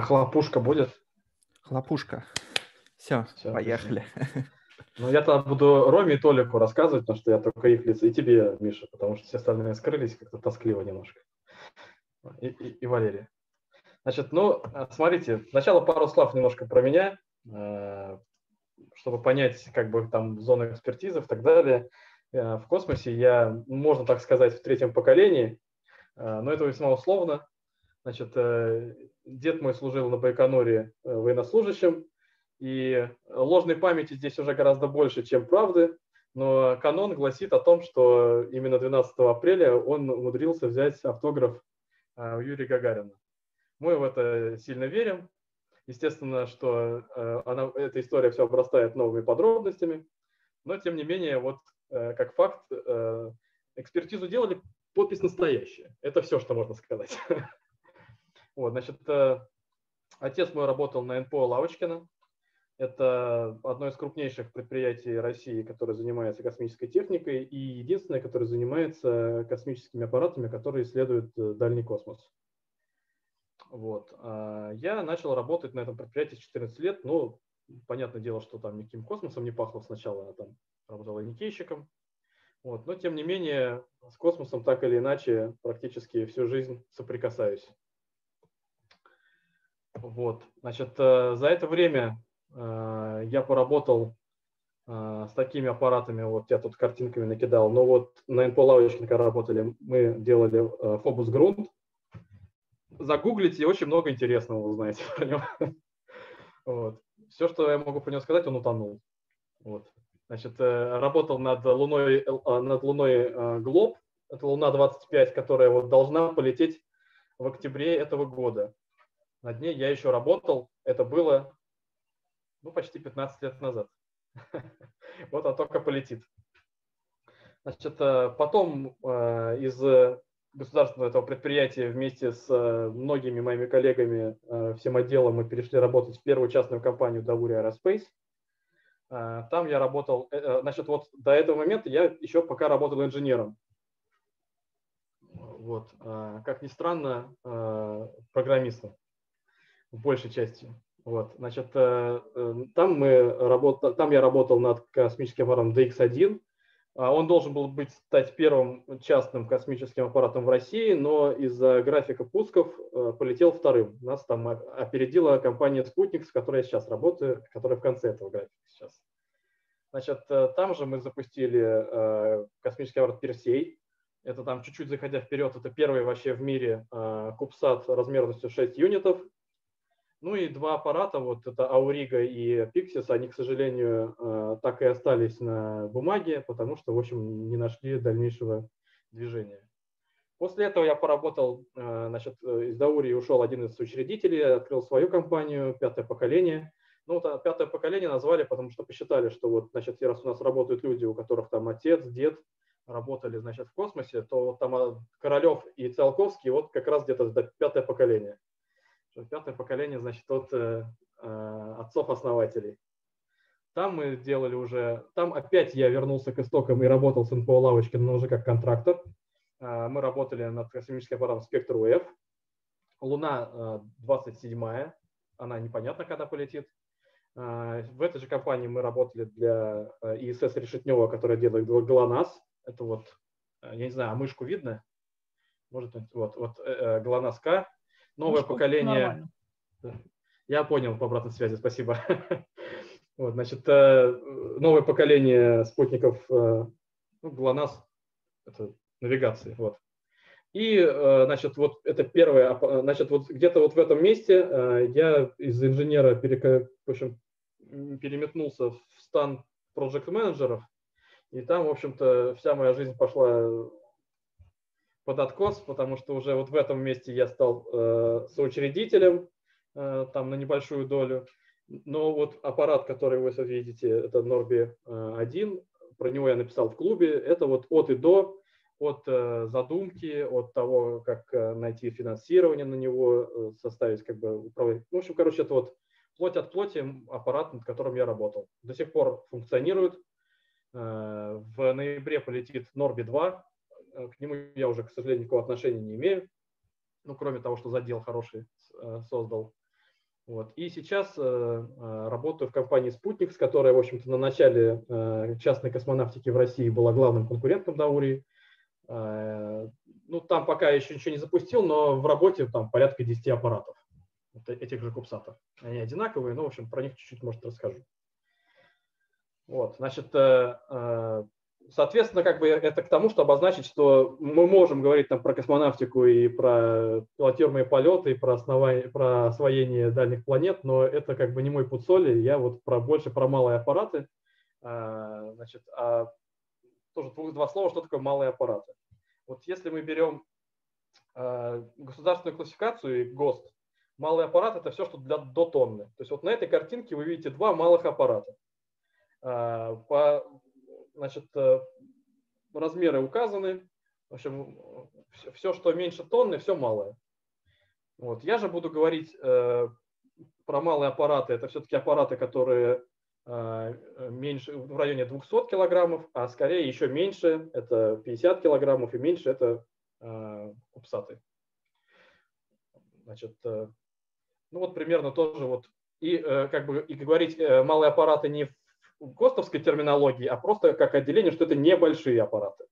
А хлопушка будет? Хлопушка. Все, Все поехали. Ну, я тогда буду Роме и Толику рассказывать, потому что я только их лица, и тебе, Миша, потому что все остальные скрылись как-то тоскливо немножко. И, и, и Валерия. Значит, ну, смотрите, сначала пару слов немножко про меня, э, чтобы понять, как бы там зону экспертизы и так далее. Э, в космосе я, можно так сказать, в третьем поколении, э, но это весьма условно. Значит, дед мой служил на Байконуре военнослужащим, и ложной памяти здесь уже гораздо больше, чем правды, но канон гласит о том, что именно 12 апреля он умудрился взять автограф у Юрия Гагарина. Мы в это сильно верим. Естественно, что э, она, эта история все обрастает новыми подробностями, но тем не менее, вот э, как факт, э, экспертизу делали, подпись настоящая. Это все, что можно сказать. Вот, значит, отец мой работал на НПО Лавочкина. Это одно из крупнейших предприятий России, которое занимается космической техникой, и единственное, которое занимается космическими аппаратами, которые исследуют дальний космос. Вот. А, я начал работать на этом предприятии с 14 лет. Ну, понятное дело, что там никаким космосом не пахло сначала. Я там работал линейщиком. Вот. Но, тем не менее, с космосом так или иначе практически всю жизнь соприкасаюсь. Вот. Значит, э, за это время э, я поработал э, с такими аппаратами, вот я тут картинками накидал, но вот на НПО Лавочкинка работали, мы делали Фобус Грунт, загуглите, очень много интересного узнаете про него. Вот. Все, что я могу про него сказать, он утонул. Вот. Значит, работал над Луной, над Луной Глоб, это Луна-25, которая вот должна полететь в октябре этого года. Над ней я еще работал, это было ну, почти 15 лет назад. Вот она только полетит. Значит, потом из государственного этого предприятия вместе с э, многими моими коллегами, э, всем отделом мы перешли работать в первую частную компанию Давури Aerospace. Э, там я работал, значит, вот до этого момента я еще пока работал инженером. Вот, как ни странно, программистом в большей части. Вот, значит, там мы работали, там я работал над космическим аппаратом DX1, а, он должен был быть стать первым частным космическим аппаратом в России, но из-за графика пусков э, полетел вторым. Нас там опередила компания «Спутник», с которой я сейчас работаю, которая в конце этого графика сейчас. Значит, э, там же мы запустили э, космический аппарат «Персей». Это там чуть-чуть заходя вперед, это первый вообще в мире кубсат размерностью 6 юнитов, ну и два аппарата, вот это Auriga и Pixis, они, к сожалению, э, так и остались на бумаге, потому что, в общем, не нашли дальнейшего движения. После этого я поработал, э, значит, из Даурии ушел один из учредителей, открыл свою компанию, пятое поколение. Ну, вот пятое поколение назвали, потому что посчитали, что вот, значит, раз у нас работают люди, у которых там отец, дед работали, значит, в космосе, то вот там а, Королев и Циолковский вот как раз где-то пятое поколение пятое поколение, значит, от э, э, отцов-основателей. Там мы делали уже, там опять я вернулся к истокам и работал с НПО Лавочкин, но уже как контрактор. Э, мы работали над космическим аппаратом Спектр УФ. Луна 27 она непонятно, когда полетит. В этой же компании мы работали для ИСС Решетнева, которая делает ГЛОНАСС. Это вот, я не знаю, а мышку видно? Может, вот, вот ГЛОНАСС-К, новое ну, поколение. Нормально. Я понял по обратной связи, спасибо. Вот, значит, э, новое поколение спутников э, ну, ГЛОНАСС, это навигации, вот. И, э, значит, вот это первое, значит, вот где-то вот в этом месте я из инженера перек... в общем, переметнулся в стан проект-менеджеров, и там, в общем-то, вся моя жизнь пошла под откос, потому что уже вот в этом месте я стал э, соучредителем э, там на небольшую долю. Но вот аппарат, который вы видите, это Norbi 1, э, про него я написал в клубе, это вот от и до, от э, задумки, от того, как э, найти финансирование на него, составить как бы управление. Ну, в общем, короче, это вот плоть от плоти аппарат, над которым я работал. До сих пор функционирует. В ноябре полетит Norbi 2, Э, к нему я уже, к сожалению, никакого отношения не имею, ну, кроме того, что задел хороший э, создал. Вот. И сейчас э, работаю в компании «Спутник», с которой, в общем-то, на начале э, частной космонавтики в России была главным конкурентом Даурии. Э, ну, там пока еще ничего не запустил, но в работе там порядка 10 аппаратов этих же кубсатов. Они одинаковые, но, в общем, про них чуть-чуть, может, расскажу. Вот, значит, э, э, соответственно, как бы это к тому, чтобы обозначить, что мы можем говорить там про космонавтику и про пилотируемые полеты, и про, основание, про освоение дальних планет, но это как бы не мой путь соли, я вот про, больше про малые аппараты. Э, значит, а тоже два слова, что такое малые аппараты. Вот если мы берем государственную классификацию и ГОСТ, малый аппарат – это все, что для, до тонны. То есть вот на этой картинке вы видите два малых аппарата. А, по, значит, э, размеры указаны. В общем, все, что меньше тонны, все малое. Вот. Я же буду говорить э, про малые аппараты. Это все-таки аппараты, которые э, меньше, в районе 200 килограммов, а скорее еще меньше, это 50 килограммов, и меньше это э, кубсаты. Значит, э, ну вот примерно тоже вот. И э, как бы и говорить э, малые аппараты не в ГОСТовской терминологии, а просто как отделение, что это небольшие аппараты.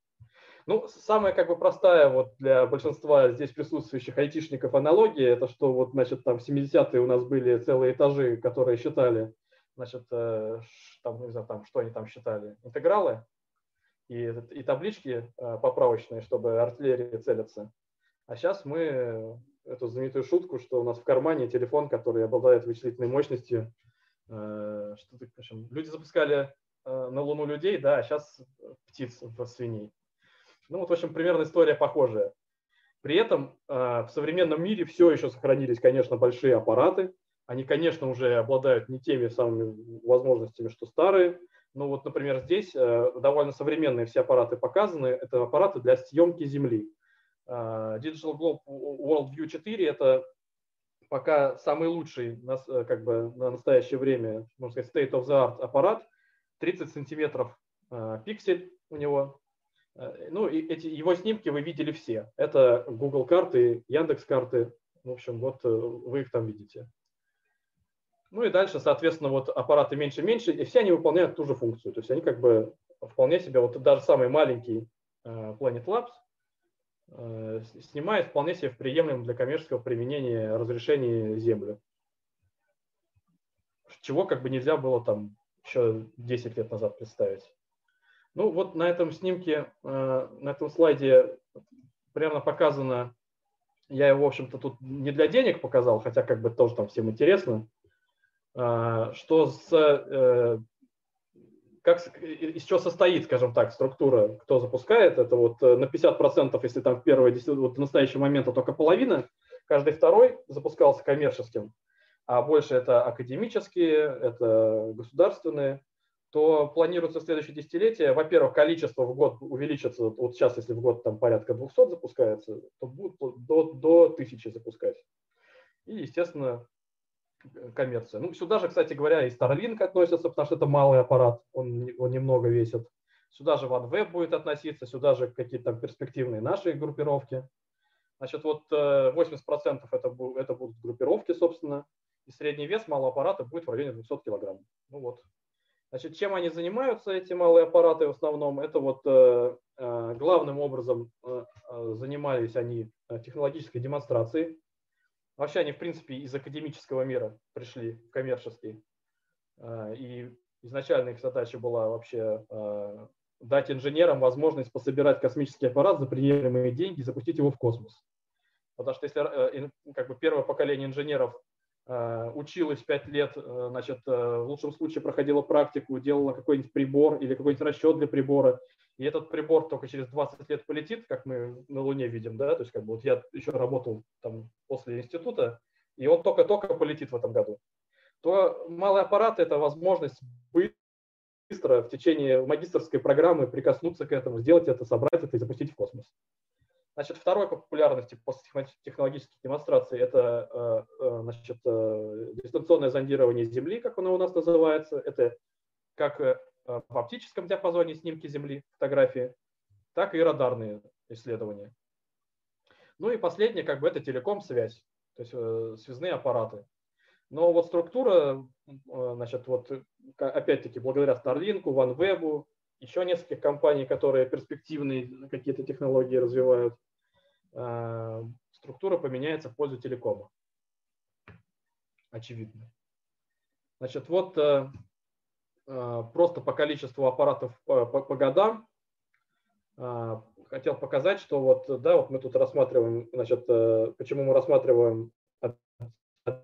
Ну, самая как бы простая вот для большинства здесь присутствующих айтишников аналогия, это что вот, значит, там в 70-е у нас были целые этажи, которые считали, значит, э, там, не знаю, там, что они там считали, интегралы и, и таблички поправочные, чтобы артиллерии целиться. А сейчас мы эту знаменитую шутку, что у нас в кармане телефон, который обладает вычислительной мощностью. Э, что в общем, люди запускали э, на Луну людей, да, а сейчас птиц в свиней. Ну вот, в общем, примерно история похожая. При этом э, в современном мире все еще сохранились, конечно, большие аппараты. Они, конечно, уже обладают не теми самыми возможностями, что старые. Но вот, например, здесь довольно современные все аппараты показаны. Это аппараты для съемки Земли. Digital Globe World View 4 – это пока самый лучший э, как бы, на настоящее время, можно сказать, state of the art аппарат. 30 сантиметров а, пиксель у него. Э, ну, и эти, его снимки вы видели все. Это Google карты, Яндекс карты. В общем, вот э, вы их там видите. Ну и дальше, соответственно, вот аппараты меньше-меньше, и все они выполняют ту же функцию. То есть они как бы вполне себе, вот даже самый маленький Planet Labs, Э, снимает вполне себе в приемлемом для коммерческого применения разрешении землю. Чего как бы нельзя было там еще 10 лет назад представить. Ну вот на этом снимке, э, на этом слайде примерно показано, я его, в общем-то, тут не для денег показал, хотя как бы тоже там всем интересно, э, что с как, из чего состоит, скажем так, структура, кто запускает, это. Вот э, на 50%, если там в первый, вот в настоящий момент это только половина, каждый второй запускался коммерческим, а больше это академические, это государственные, то планируется в следующее десятилетие, во-первых, количество в год увеличится, вот сейчас, если в год там порядка 200 запускается, то будут до, до 1000 запускать. И, естественно, коммерция. Ну, сюда же, кстати говоря, и Starlink относится, потому что это малый аппарат, он, он немного весит. Сюда же OneWeb будет относиться, сюда же какие-то там перспективные наши группировки. Значит, вот 80% э, это, это будут группировки, собственно, и средний вес малого аппарата будет в районе 200 килограмм. Ну вот. Значит, чем они занимаются, эти малые аппараты в основном? Это вот э, э, главным образом э, э занимались они э, технологической демонстрацией Вообще они, в принципе, из академического мира пришли коммерческий. А, и изначально их задача была вообще а, дать инженерам возможность пособирать космический аппарат за приемлемые деньги и запустить его в космос. Потому что если э, как бы первое поколение инженеров училось 5 лет, э, значит, э, в лучшем случае проходила практику, делала какой-нибудь прибор или какой-нибудь расчет для прибора, и этот прибор только через 20 лет полетит, как мы на Луне видим, да, то есть как бы вот я еще работал там после института, и он только-только полетит в этом году, то малый аппарат – это возможность быстро в течение магистрской программы прикоснуться к этому, сделать это, собрать это и запустить в космос. Значит, второй по популярности после технологических демонстраций – это э, э, значит, э, дистанционное зондирование Земли, как оно у нас называется. Это как в оптическом диапазоне снимки Земли, фотографии, так и радарные исследования. Ну и последнее, как бы это телеком-связь, то есть э, связные аппараты. Но вот структура, значит, вот опять-таки благодаря Starlink, OneWeb, еще нескольких компаний, которые перспективные какие-то технологии развивают, структура поменяется в пользу телекома. Очевидно. Значит, вот просто по количеству аппаратов по, по, по годам хотел показать, что вот, да, вот мы тут рассматриваем, значит, э, почему мы рассматриваем от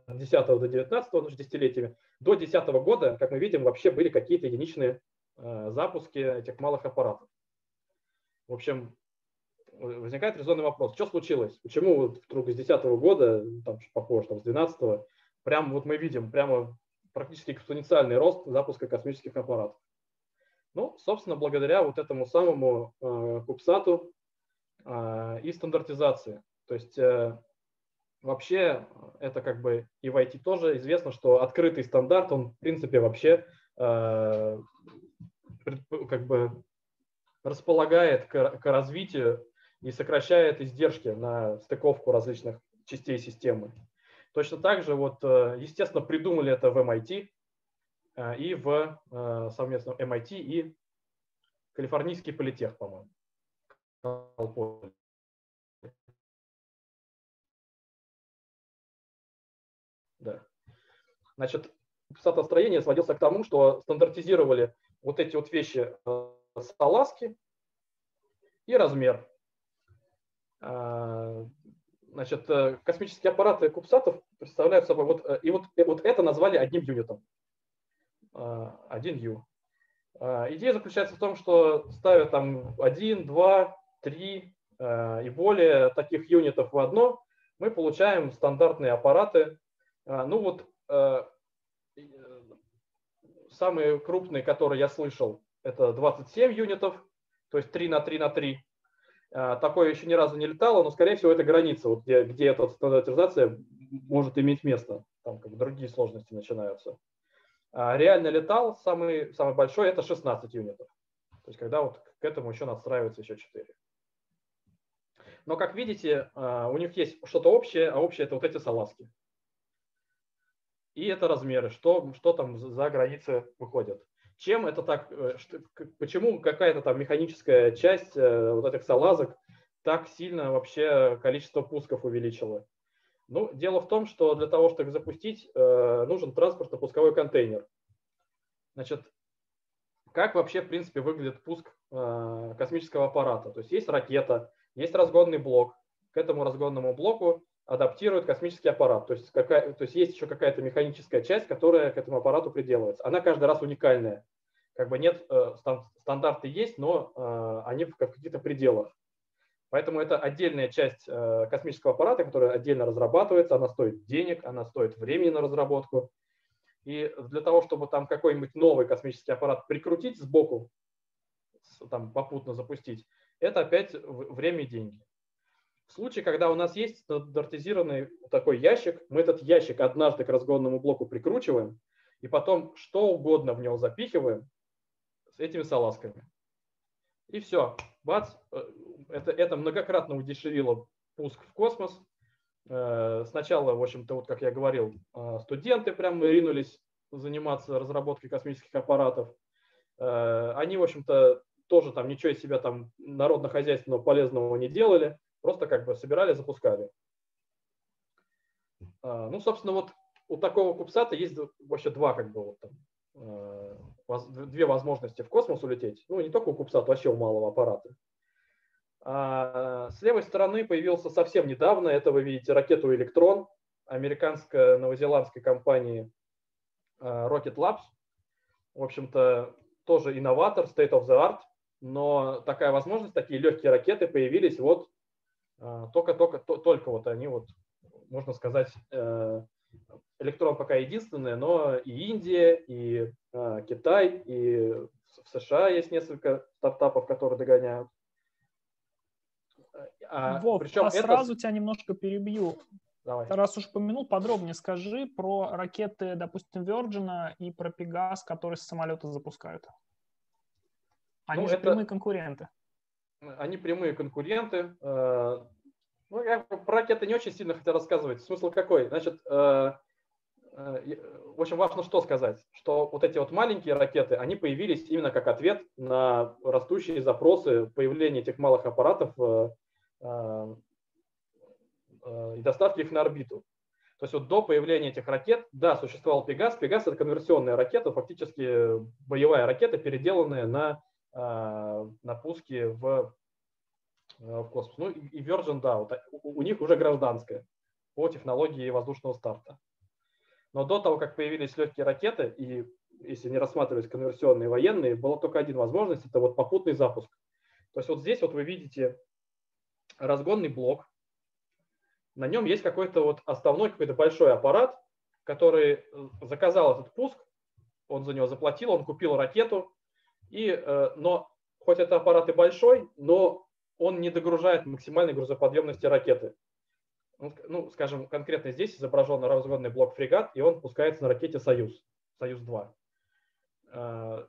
10 до 19 значит, десятилетиями. До 10 года, как мы видим, вообще были какие-то единичные э, запуски этих малых аппаратов. В общем, возникает резонный вопрос, что случилось? Почему вот вдруг с 10 года, там попозже, там, с 12 прям вот мы видим прямо практически экспоненциальный рост запуска космических аппаратов? Ну, собственно, благодаря вот этому самому э, кубсату э, и стандартизации. То есть э, вообще это как бы и в IT тоже известно, что открытый стандарт, он в принципе вообще э, как бы располагает к, к развитию и сокращает издержки на стыковку различных частей системы. Точно так же, вот, э, естественно, придумали это в MIT, Э, и в э, совместном MIT и Калифорнийский политех, по-моему. Да. Значит, статостроение сводился к тому, что стандартизировали вот эти вот вещи салазки и размер. Значит, космические аппараты кубсатов представляют собой вот, и вот, и вот это назвали одним юнитом. 1U. А, идея заключается в том, что ставя там 1, 2, 3 и более таких юнитов в одно, мы получаем стандартные аппараты. Ну вот самые крупные, которые я слышал, это 27 юнитов, то есть 3 на 3 на 3. Такое еще ни разу не летало, но, скорее всего, это граница, вот где, где эта стандартизация может иметь место. Там как бы другие сложности начинаются. А реально летал самый, самый большой это 16 юнитов. То есть когда вот к этому еще настраивается еще 4. Но как видите, а, у них есть что-то общее, а общее это вот эти салазки. И это размеры, что, что там за границы выходят. Чем это так, э, что, почему какая-то там механическая часть э, вот этих салазок так сильно вообще количество пусков увеличила? Ну, дело в том, что для того, чтобы их запустить, э, нужен транспортно-пусковой контейнер. Значит, как вообще, в принципе, выглядит пуск космического аппарата? То есть есть ракета, есть разгонный блок. К этому разгонному блоку адаптирует космический аппарат. То есть, какая, то есть есть еще какая-то механическая часть, которая к этому аппарату приделывается. Она каждый раз уникальная. Как бы нет, э, стандарты есть, но они в каких-то пределах. Поэтому это отдельная часть э, космического аппарата, которая отдельно разрабатывается, она стоит денег, она стоит времени на разработку. И для того, чтобы там какой-нибудь новый космический аппарат прикрутить сбоку, там попутно запустить, это опять время и деньги. В случае, когда у нас есть стандартизированный такой ящик, мы этот ящик однажды к разгонному блоку прикручиваем, и потом что угодно в него запихиваем с этими салазками. И все, бац, э, это, это многократно удешевило пуск в космос. Э, сначала, в общем-то, вот как я говорил, э, студенты прям ринулись заниматься разработкой космических аппаратов. Они, в общем-то, тоже там ничего из себя там народно-хозяйственного полезного не делали, просто как бы собирали, запускали. Ну, собственно, вот у такого кубсата есть вообще два как бы вот там две возможности в космос улететь. Ну, не только у Кубсат, вообще у малого аппарата. А с левой стороны появился совсем недавно, это вы видите ракету «Электрон» американско-новозеландской компании э, Rocket Labs. В общем-то, тоже инноватор, state of the art, но такая возможность, такие легкие ракеты появились вот э, только-только, только вот они вот, можно сказать, электрон пока единственная, но и Индия, и а, Китай, и в США есть несколько стартапов, которые догоняют. А, Вов, причем а это... сразу тебя немножко перебью. Давай. Раз уж упомянул, подробнее скажи про ракеты, допустим, Virgin и про Пегас, которые с самолета запускают. Они ну, же это... прямые конкуренты. Они прямые конкуренты. Э, ну, я про ракеты не очень сильно хотел рассказывать. Смысл какой? Значит, э, в общем, важно что сказать, что вот эти вот маленькие ракеты, они появились именно как ответ на растущие запросы появления этих малых аппаратов и доставки их на орбиту. То есть вот до появления этих ракет, да, существовал Пегас. Пегас – это конверсионная ракета, фактически боевая ракета, переделанная на, на пуске в, в космос. Ну и Virgin, да, вот, у них уже гражданская по технологии воздушного старта. Но до того, как появились легкие ракеты, и если не рассматривать конверсионные военные, была только один возможность, это вот попутный запуск. То есть вот здесь вот вы видите разгонный блок, на нем есть какой-то вот основной какой-то большой аппарат, который э, заказал этот пуск, он за него заплатил, он купил ракету, и, э, но хоть это аппарат и большой, но он не догружает максимальной грузоподъемности ракеты. Ну, скажем, конкретно здесь изображен разгонный блок фрегат, и он пускается на ракете «Союз», «Союз-2». Э,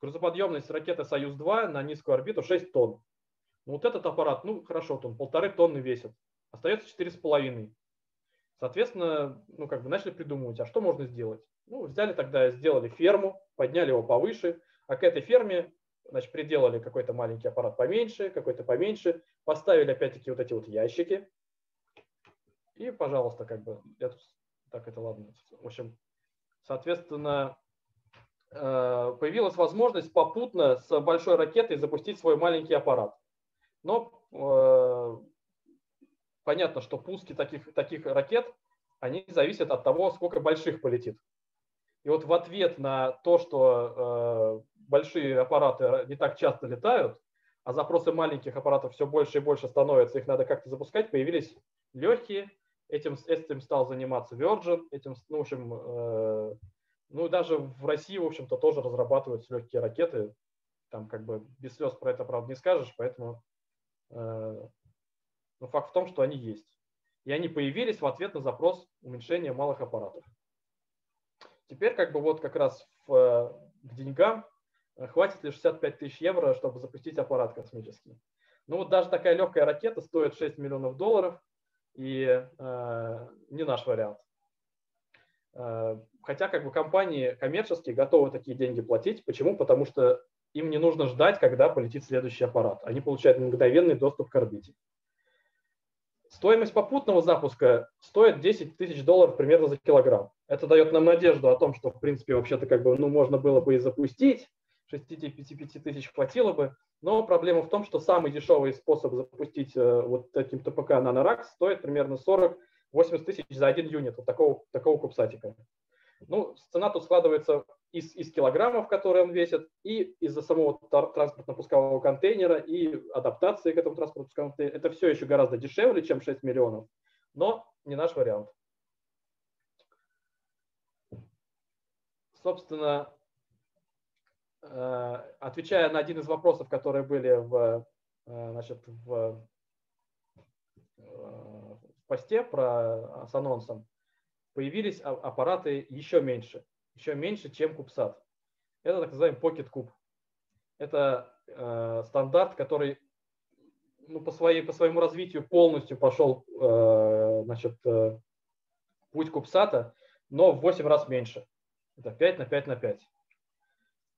грузоподъемность ракеты «Союз-2» на низкую орбиту 6 тонн. Ну, вот этот аппарат, ну, хорошо, он полторы тонны весит остается 4,5. Соответственно, ну, как бы начали придумывать, а что можно сделать? Ну, взяли тогда, сделали ферму, подняли его повыше, а к этой ферме, значит, приделали какой-то маленький аппарат поменьше, какой-то поменьше, поставили опять-таки вот эти вот ящики, и, пожалуйста, как бы, я тут, так, это ладно. В общем, соответственно, э, появилась возможность попутно с большой ракетой запустить свой маленький аппарат. Но э, понятно, что пуски таких, таких ракет, они зависят от того, сколько больших полетит. И вот в ответ на то, что э, большие аппараты не так часто летают, а запросы маленьких аппаратов все больше и больше становятся, их надо как-то запускать, появились легкие, этим, этим стал заниматься Virgin, этим, ну, в общем, э, ну, даже в России, в общем-то, тоже разрабатываются легкие ракеты, там как бы без слез про это, правда, не скажешь, поэтому э, но факт в том, что они есть. И они появились в ответ на запрос уменьшения малых аппаратов. Теперь как бы вот как раз в, э, к деньгам хватит ли 65 тысяч евро, чтобы запустить аппарат космический. Ну вот даже такая легкая ракета стоит 6 миллионов долларов, и э, не наш вариант. Э, хотя как бы компании коммерческие готовы такие деньги платить. Почему? Потому что им не нужно ждать, когда полетит следующий аппарат. Они получают мгновенный доступ к орбите. Стоимость попутного запуска стоит 10 тысяч долларов примерно за килограмм. Это дает нам надежду о том, что, в принципе, вообще-то как бы, ну, можно было бы и запустить, 65 тысяч хватило бы, но проблема в том, что самый дешевый способ запустить э, вот таким ТПК Nanorax стоит примерно 40-80 тысяч за один юнит вот такого, такого кубсатика. Ну, цена тут складывается из, из килограммов, которые он весит, и из-за самого транспортно-пускового контейнера, и адаптации к этому транспортно-пусковому контейнеру. Это все еще гораздо дешевле, чем 6 миллионов, но не наш вариант. Собственно, отвечая на один из вопросов, которые были в, э, значит, в, э, в посте про, с анонсом, появились а, аппараты еще меньше – еще меньше, чем CubeSat. Это так называемый Pocket Cube. Это э, стандарт, который ну, по, своей, по своему развитию полностью пошел э, значит, э, путь CubeSat, но в 8 раз меньше. Это 5 на 5 на 5.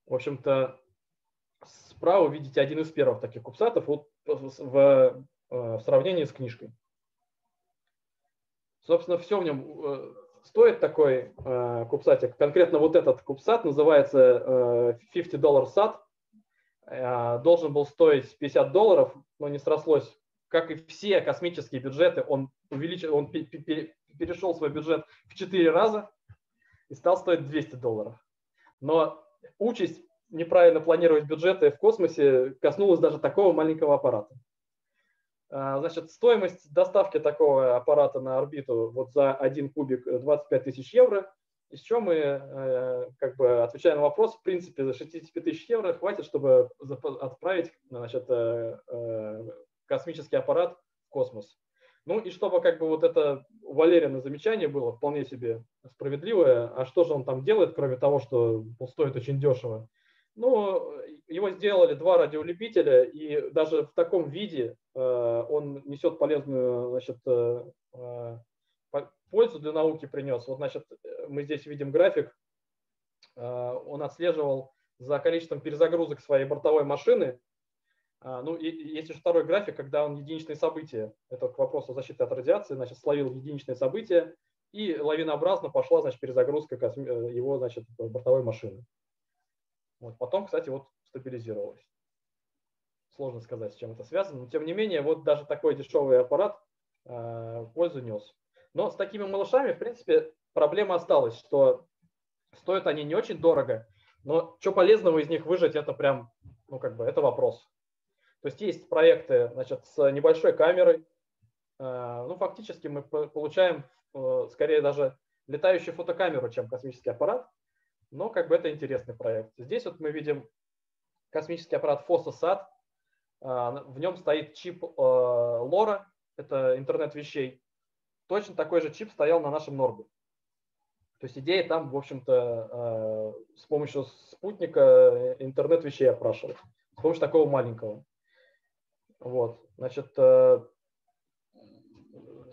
В общем-то, справа видите один из первых таких кубсатов вот в, э, в сравнении с книжкой. Собственно, все в нем э, стоит такой э, кубсатик. Конкретно вот этот кубсат называется э, 50 долларов сад. Э, должен был стоить 50 долларов, но не срослось. Как и все космические бюджеты, он, увеличил, он перешел свой бюджет в 4 раза и стал стоить 200 долларов. Но участь неправильно планировать бюджеты в космосе коснулась даже такого маленького аппарата. А, значит, стоимость доставки такого аппарата на орбиту вот за один кубик 25 тысяч евро. Из чего мы, э, как бы, отвечая на вопрос, в принципе, за 65 тысяч евро хватит, чтобы отправить значит, э, э, космический аппарат в космос. Ну и чтобы как бы вот это у Валерина замечание было вполне себе справедливое, а что же он там делает, кроме того, что стоит очень дешево. Ну, его сделали два радиолюбителя, и даже в таком виде э, он несет полезную значит, э, э пользу для науки принес. Вот, значит, мы здесь видим график, он отслеживал за количеством перезагрузок своей бортовой машины. Ну, и есть еще второй график, когда он единичные события, это к вопросу защиты от радиации, значит, словил единичные события, и лавинообразно пошла, значит, перезагрузка его, значит, бортовой машины. Вот. Потом, кстати, вот стабилизировалась. Сложно сказать, с чем это связано, но тем не менее, вот даже такой дешевый аппарат э, пользу нес. Но с такими малышами, в принципе, проблема осталась, что стоят они не очень дорого, но что полезного из них выжать, это прям, ну как бы, это вопрос. То есть есть проекты, значит, с небольшой камерой, э, ну фактически мы получаем э, скорее даже летающую фотокамеру, чем космический аппарат, но как бы это интересный проект. Здесь вот мы видим космический аппарат а, в нем стоит чип LoRa, это интернет вещей. Точно такой же чип стоял на нашем Норбе. То есть идея там, в общем-то, а, с помощью спутника интернет вещей опрашивать. С помощью такого маленького. Вот. Значит, э,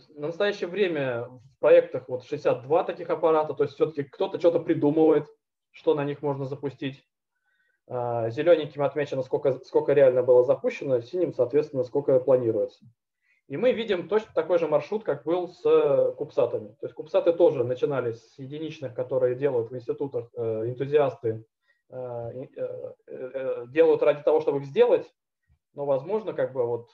на настоящее время в проектах вот 62 таких аппарата, то есть все-таки кто-то что-то придумывает, что на них можно запустить. А, Зелененьким отмечено, сколько, сколько реально было запущено, синим, соответственно, сколько планируется. И мы видим точно такой же маршрут, как был с кубсатами. То есть кубсаты тоже начинались с единичных, которые делают в институтах э, энтузиасты, э, э, делают ради того, чтобы их сделать. Но, возможно, как бы вот,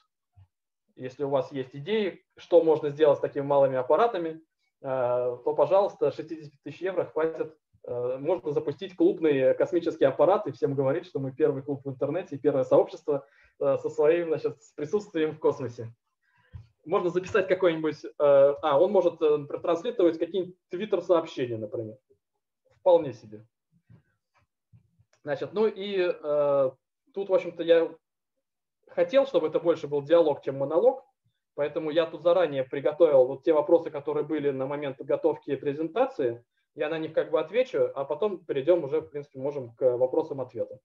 если у вас есть идеи, что можно сделать с такими малыми аппаратами, то, пожалуйста, 60 тысяч евро хватит Э, можно запустить клубный космический аппарат и всем говорить, что мы первый клуб в интернете первое сообщество э, со своим значит, с присутствием в космосе. Можно записать какой-нибудь... Э, а, он может транслировать какие-нибудь твиттер-сообщения, например. Вполне себе. Значит, ну и тут, в общем-то, я хотел, чтобы это больше был диалог, чем монолог, поэтому я тут заранее приготовил вот те вопросы, которые были на момент подготовки презентации, я на них как бы отвечу, а потом перейдем уже, в принципе, можем к вопросам-ответам.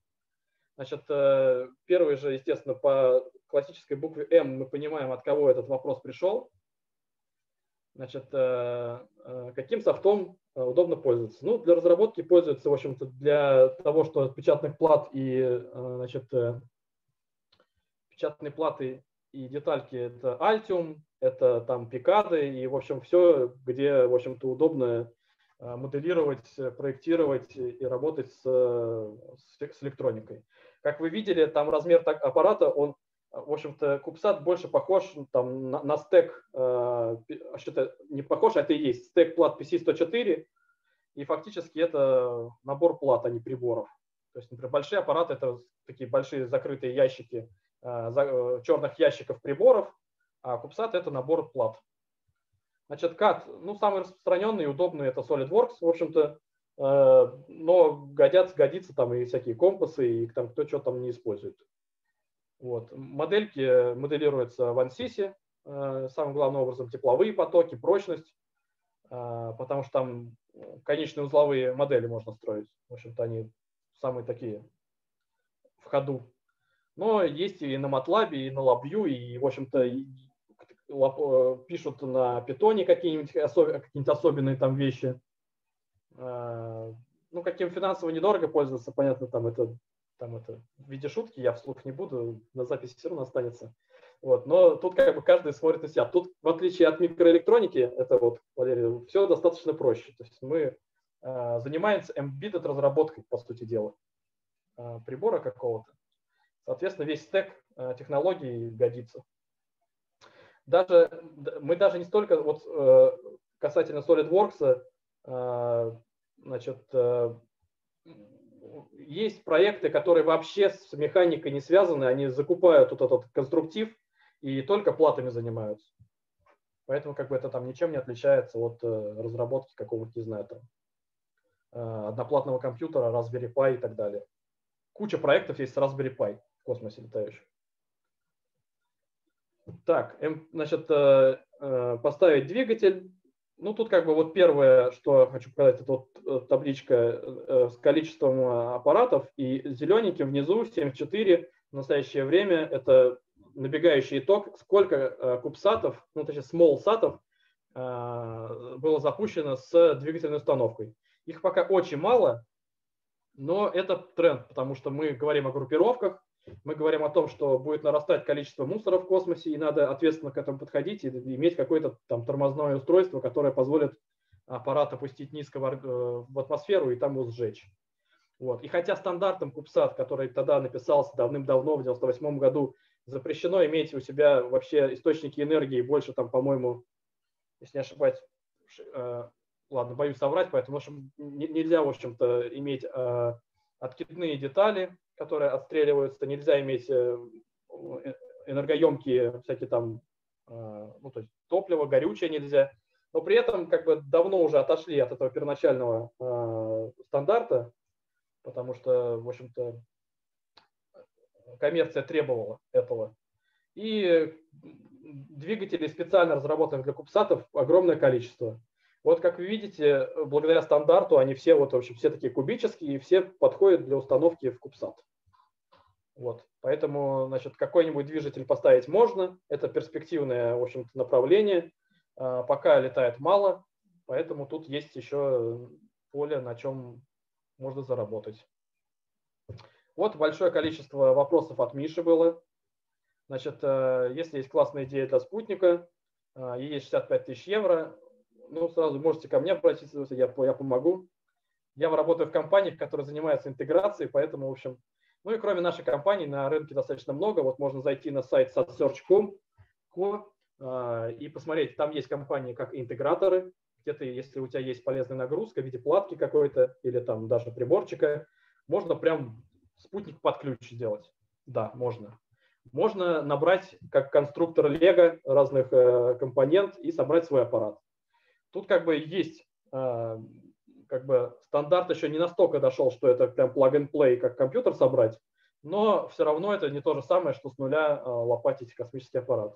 Значит, э, первый же, естественно, по классической букве М мы понимаем, от кого этот вопрос пришел. Значит, э, э, каким софтом удобно пользоваться? Ну, для разработки пользуется, в общем-то, для того, что печатных плат и, значит, печатные платы и детальки это Altium, это там пикады и, в общем, все, где, в общем-то, удобно Э, моделировать, проектировать и работать с, с электроникой. Как вы видели, там размер аппарата, он, в общем-то, кубсат больше похож там, на, на стек, э, что-то не похож, а это и есть стек плат PC104, и фактически это набор плат, а не приборов. То есть, например, большие аппараты – это такие большие закрытые ящики, черных ящиков приборов, а кубсат – это набор плат. Значит, CAD, ну, самый распространенный и удобный это SolidWorks, в общем-то, э, но годятся, годится там и всякие компасы, и там кто что там не использует. Вот. Модельки моделируются в ANSYS, э, самым главным образом тепловые потоки, прочность, э, потому что там конечные узловые модели можно строить. В общем-то, они самые такие в ходу. Но есть и на MATLAB, и на LabVIEW, и, в общем-то, Э, пишут на питоне какие-нибудь особ... какие особенные там вещи. А, ну, каким финансово недорого пользоваться, понятно, там это, там это в виде шутки, я вслух не буду, на записи все равно останется. Вот. Но тут как бы каждый смотрит на себя. Тут, в отличие от микроэлектроники, это вот, Валерий, все достаточно проще. То есть мы э, занимаемся embedded разработкой, по сути дела, э, прибора какого-то. Соответственно, весь стек э, технологий годится даже мы даже не столько вот э, касательно SolidWorks, э, значит, есть проекты, которые вообще с механикой не связаны, они закупают вот этот конструктив и только платами занимаются. Поэтому как бы это там ничем не отличается от разработки какого-то, не знаю, там, одноплатного компьютера, Raspberry Pi и так далее. Куча проектов есть с Raspberry Pi космосе летающих. Так, значит, э, э, поставить двигатель. Ну, тут как бы вот первое, что хочу показать, это вот э, табличка с количеством аппаратов. И зелененьким внизу 74 в настоящее время это набегающий итог, сколько кубсатов, ну, точнее, small сатов было запущено с двигательной установкой. Их пока очень мало, но это тренд, потому что мы говорим о группировках, мы говорим о том, что будет нарастать количество мусора в космосе, и надо ответственно к этому подходить и иметь какое-то там тормозное устройство, которое позволит аппарат опустить низко в э, атмосферу и там его сжечь. Вот. И хотя стандартом Кубсат, который тогда написался давным-давно, в 98 году, запрещено иметь у себя вообще источники энергии больше, там, по-моему, если не ошибаюсь, э, ладно, боюсь соврать, поэтому в общем, нельзя, в общем-то, иметь э, откидные детали, которые отстреливаются, нельзя иметь э, энергоемкие всякие там, э, ну, то есть топливо, горючее нельзя. Но при этом как бы давно уже отошли от этого первоначального э, стандарта, потому что, в общем-то, коммерция требовала этого. И двигателей, специально разработанных для кубсатов, огромное количество. Вот как вы видите, благодаря стандарту они все, вот, в общем, все такие кубические, и все подходят для установки в кубсат. Вот. Поэтому, значит, какой-нибудь движитель поставить можно. Это перспективное, в общем-то, направление. А, пока летает мало, поэтому тут есть еще поле, на чем можно заработать. Вот большое количество вопросов от Миши было. Значит, э, если есть классная идея для спутника, э, ей есть 65 тысяч евро, ну, сразу можете ко мне обратиться, я, я помогу. Я работаю в компаниях, которые занимаются интеграцией, поэтому, в общем, ну и кроме нашей компании на рынке достаточно много. Вот можно зайти на сайт satsearch.com э, и посмотреть, там есть компании как интеграторы, где ты, если у тебя есть полезная нагрузка в виде платки какой-то или там даже приборчика, можно прям спутник под ключ сделать. Да, можно. Можно набрать как конструктор Лего разных э, компонент и собрать свой аппарат. Тут как бы есть, э, как бы стандарт еще не настолько дошел, что это прям plug-and-play, как компьютер собрать, но все равно это не то же самое, что с нуля э, лопатить космический аппарат.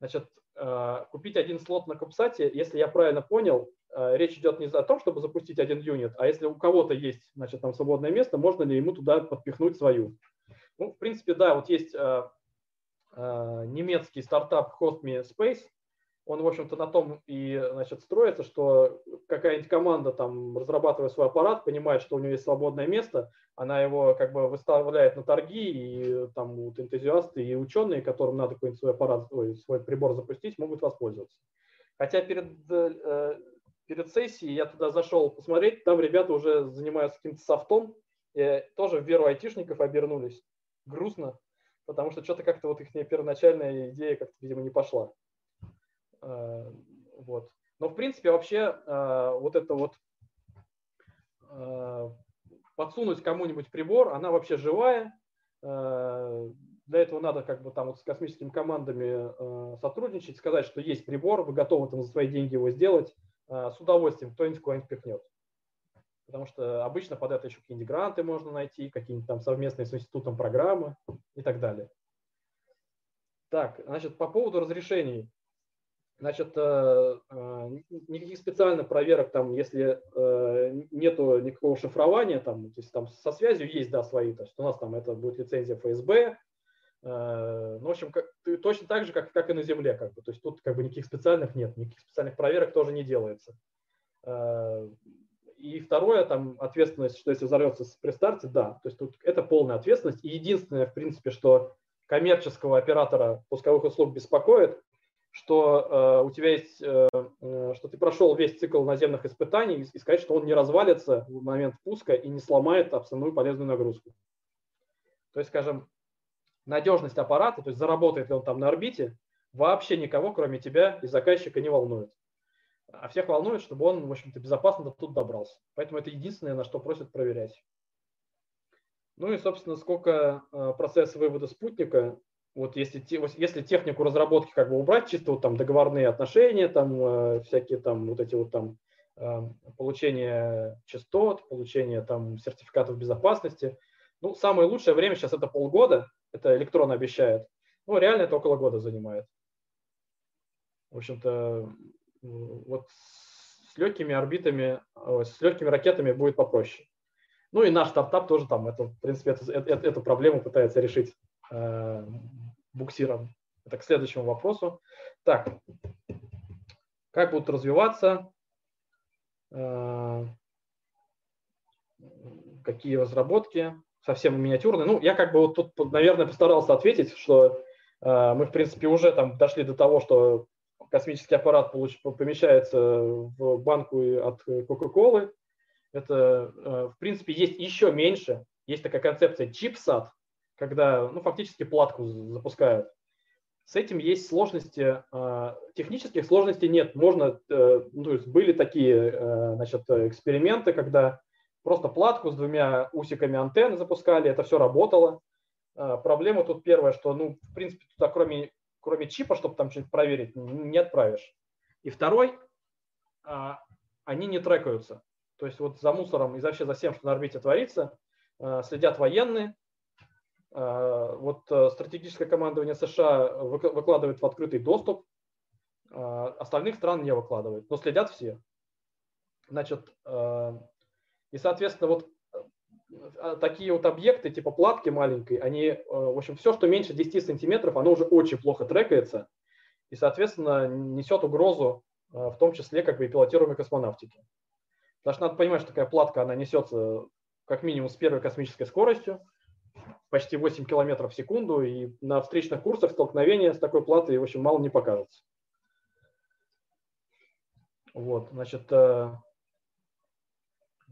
Значит, э, купить один слот на Кубсате, если я правильно понял, э, речь идет не о том, чтобы запустить один юнит, а если у кого-то есть значит, там свободное место, можно ли ему туда подпихнуть свою. Ну, в принципе, да, вот есть немецкий стартап HostMe Space, он, в общем-то, на том и значит, строится, что какая-нибудь команда, там, разрабатывая свой аппарат, понимает, что у нее есть свободное место, она его как бы выставляет на торги, и там вот энтузиасты и ученые, которым надо какой-нибудь свой аппарат, ой, свой прибор запустить, могут воспользоваться. Хотя перед, э, перед сессией я туда зашел посмотреть, там ребята уже занимаются каким-то софтом, и тоже в веру айтишников обернулись. Грустно, потому что что-то как-то вот их первоначальная идея как-то, видимо, не пошла. Э, вот. Но в принципе вообще э, вот это вот э, подсунуть кому-нибудь прибор, она вообще живая. Для этого надо как бы там вот с космическими командами сотрудничать, сказать, что есть прибор, вы готовы там за свои деньги его сделать. С удовольствием кто-нибудь куда-нибудь пихнет. Потому что обычно под это еще какие-нибудь гранты можно найти, какие-нибудь там совместные с институтом программы и так далее. Так, значит, по поводу разрешений. Значит, э, э, никаких специальных проверок, там, если э, нету никакого шифрования, там, то есть там со связью есть, да, свои, то есть у нас там это будет лицензия ФСБ, ну, в общем, как, точно так же, как, как и на Земле, как бы, то есть тут как бы никаких специальных нет, никаких специальных проверок тоже не делается. И второе, там, ответственность, что если взорвется при старте, да, то есть тут это полная ответственность. И единственное, в принципе, что коммерческого оператора пусковых услуг беспокоит, что э, у тебя есть, э, что ты прошел весь цикл наземных испытаний и сказать, что он не развалится в момент пуска и не сломает основную полезную нагрузку. То есть, скажем, надежность аппарата, то есть заработает ли он там на орбите, вообще никого, кроме тебя и заказчика, не волнует. А всех волнует, чтобы он, в общем-то, безопасно тут добрался. Поэтому это единственное, на что просят проверять. Ну и, собственно, сколько э, процесс вывода спутника вот если, если технику разработки как бы убрать, чисто вот там договорные отношения, там э, всякие там вот эти вот там э, получение частот, получение там сертификатов безопасности, ну, самое лучшее время сейчас это полгода, это электрон обещает, ну, реально это около года занимает. В общем-то, вот с легкими орбитами, с легкими ракетами будет попроще. Ну и наш стартап тоже там, это, в принципе, это, это, эту проблему пытается решить э, буксиром. Это к следующему вопросу. Так, как будут развиваться, э, какие разработки, совсем миниатюрные. Ну, я как бы вот тут, наверное, постарался ответить, что э, мы, в принципе, уже там дошли до того, что космический аппарат помещается в банку от Coca-Cola. Это, э, в принципе, есть еще меньше. Есть такая концепция чипсат, когда ну, фактически платку запускают. С этим есть сложности, э, технических сложностей нет. Можно, э, ну, то есть были такие значит, эксперименты, когда просто платку с двумя усиками антенны запускали, это все работало. Проблема тут первая, что, ну, в принципе, туда кроме кроме чипа, чтобы там что-нибудь проверить, не отправишь. И второй, а, они не трекаются. То есть вот за мусором и вообще за всем, что на орбите творится, а, следят военные. А, вот э, стратегическое командование США выкладывает в открытый доступ, остальных стран не выкладывает, но следят все. Значит, и, соответственно, вот а, такие вот объекты, типа платки маленькой, они, э, в общем, все, что меньше 10 сантиметров, оно уже очень плохо трекается и, соответственно, несет угрозу, э, в том числе, как бы и пилотируемой космонавтике. Потому что надо понимать, что такая платка, она несется как минимум с первой космической скоростью, почти 8 километров в секунду, и на встречных курсах столкновения с такой платой, в общем, мало не покажется. Вот, значит, э,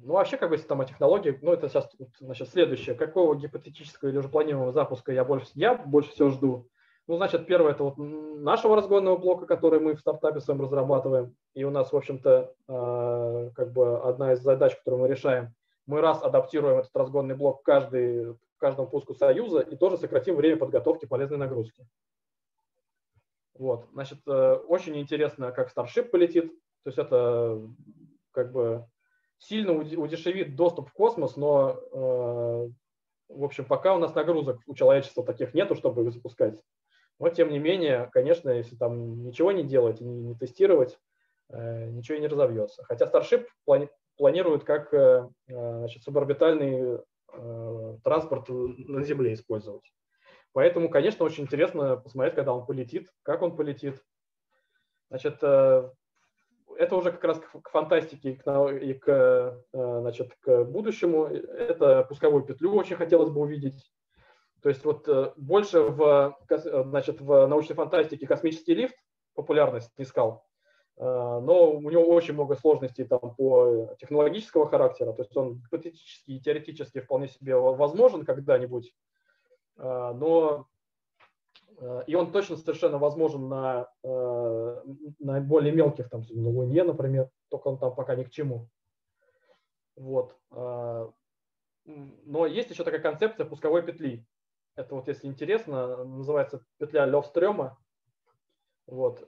ну, вообще, как бы, если там о технологии, ну, это сейчас, значит, следующее. Какого гипотетического или уже планируемого запуска я больше, я больше всего жду? Ну, значит, первое, это вот нашего разгонного блока, который мы в стартапе своем разрабатываем. И у нас, в общем-то, э, как бы одна из задач, которую мы решаем, мы раз адаптируем этот разгонный блок каждый, в каждом пуску Союза и тоже сократим время подготовки полезной нагрузки. Вот, значит, э, очень интересно, как Starship полетит. То есть это как бы сильно удешевит доступ в космос, но, э, в общем, пока у нас нагрузок у человечества таких нету, чтобы их запускать. Но, тем не менее, конечно, если там ничего не делать и не, тестировать, э, ничего и не разовьется. Хотя Starship плани планирует как значит, суборбитальный транспорт на Земле использовать. Поэтому, конечно, очень интересно посмотреть, когда он полетит, как он полетит. Значит, это уже как раз к фантастике и к, э, значит, к будущему. Это пусковую петлю очень хотелось бы увидеть. То есть вот э, больше в, значит, в научной фантастике космический лифт популярность снискал, э, но у него очень много сложностей там по технологического характера, то есть он гипотетически и теоретически вполне себе возможен когда-нибудь, но Э, и он точно совершенно возможен на, э, на более мелких, там, на Луне, например, только он там пока ни к чему. Вот. Э, но есть еще такая концепция пусковой петли. Это вот, если интересно, называется петля Левстрема. Вот.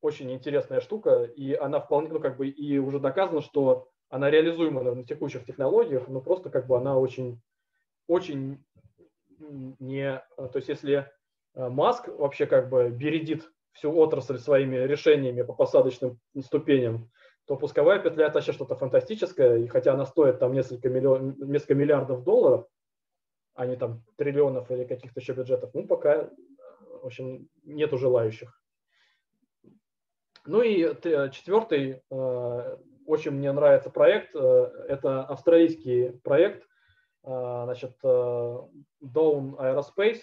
Очень интересная штука, и она вполне, ну, как бы, и уже доказано, что она реализуема на текущих технологиях, но просто как бы она очень, очень не... То есть если э, Маск вообще как бы бередит всю отрасль своими решениями по посадочным ступеням, то пусковая петля это вообще что-то фантастическое, и хотя она стоит там несколько, миллион, несколько миллиардов долларов, а не там триллионов или каких-то еще бюджетов, ну пока, в общем, нету желающих. Ну и четвертый, э, очень мне нравится проект, э, это австралийский проект, Э, значит, э, Dawn Aerospace.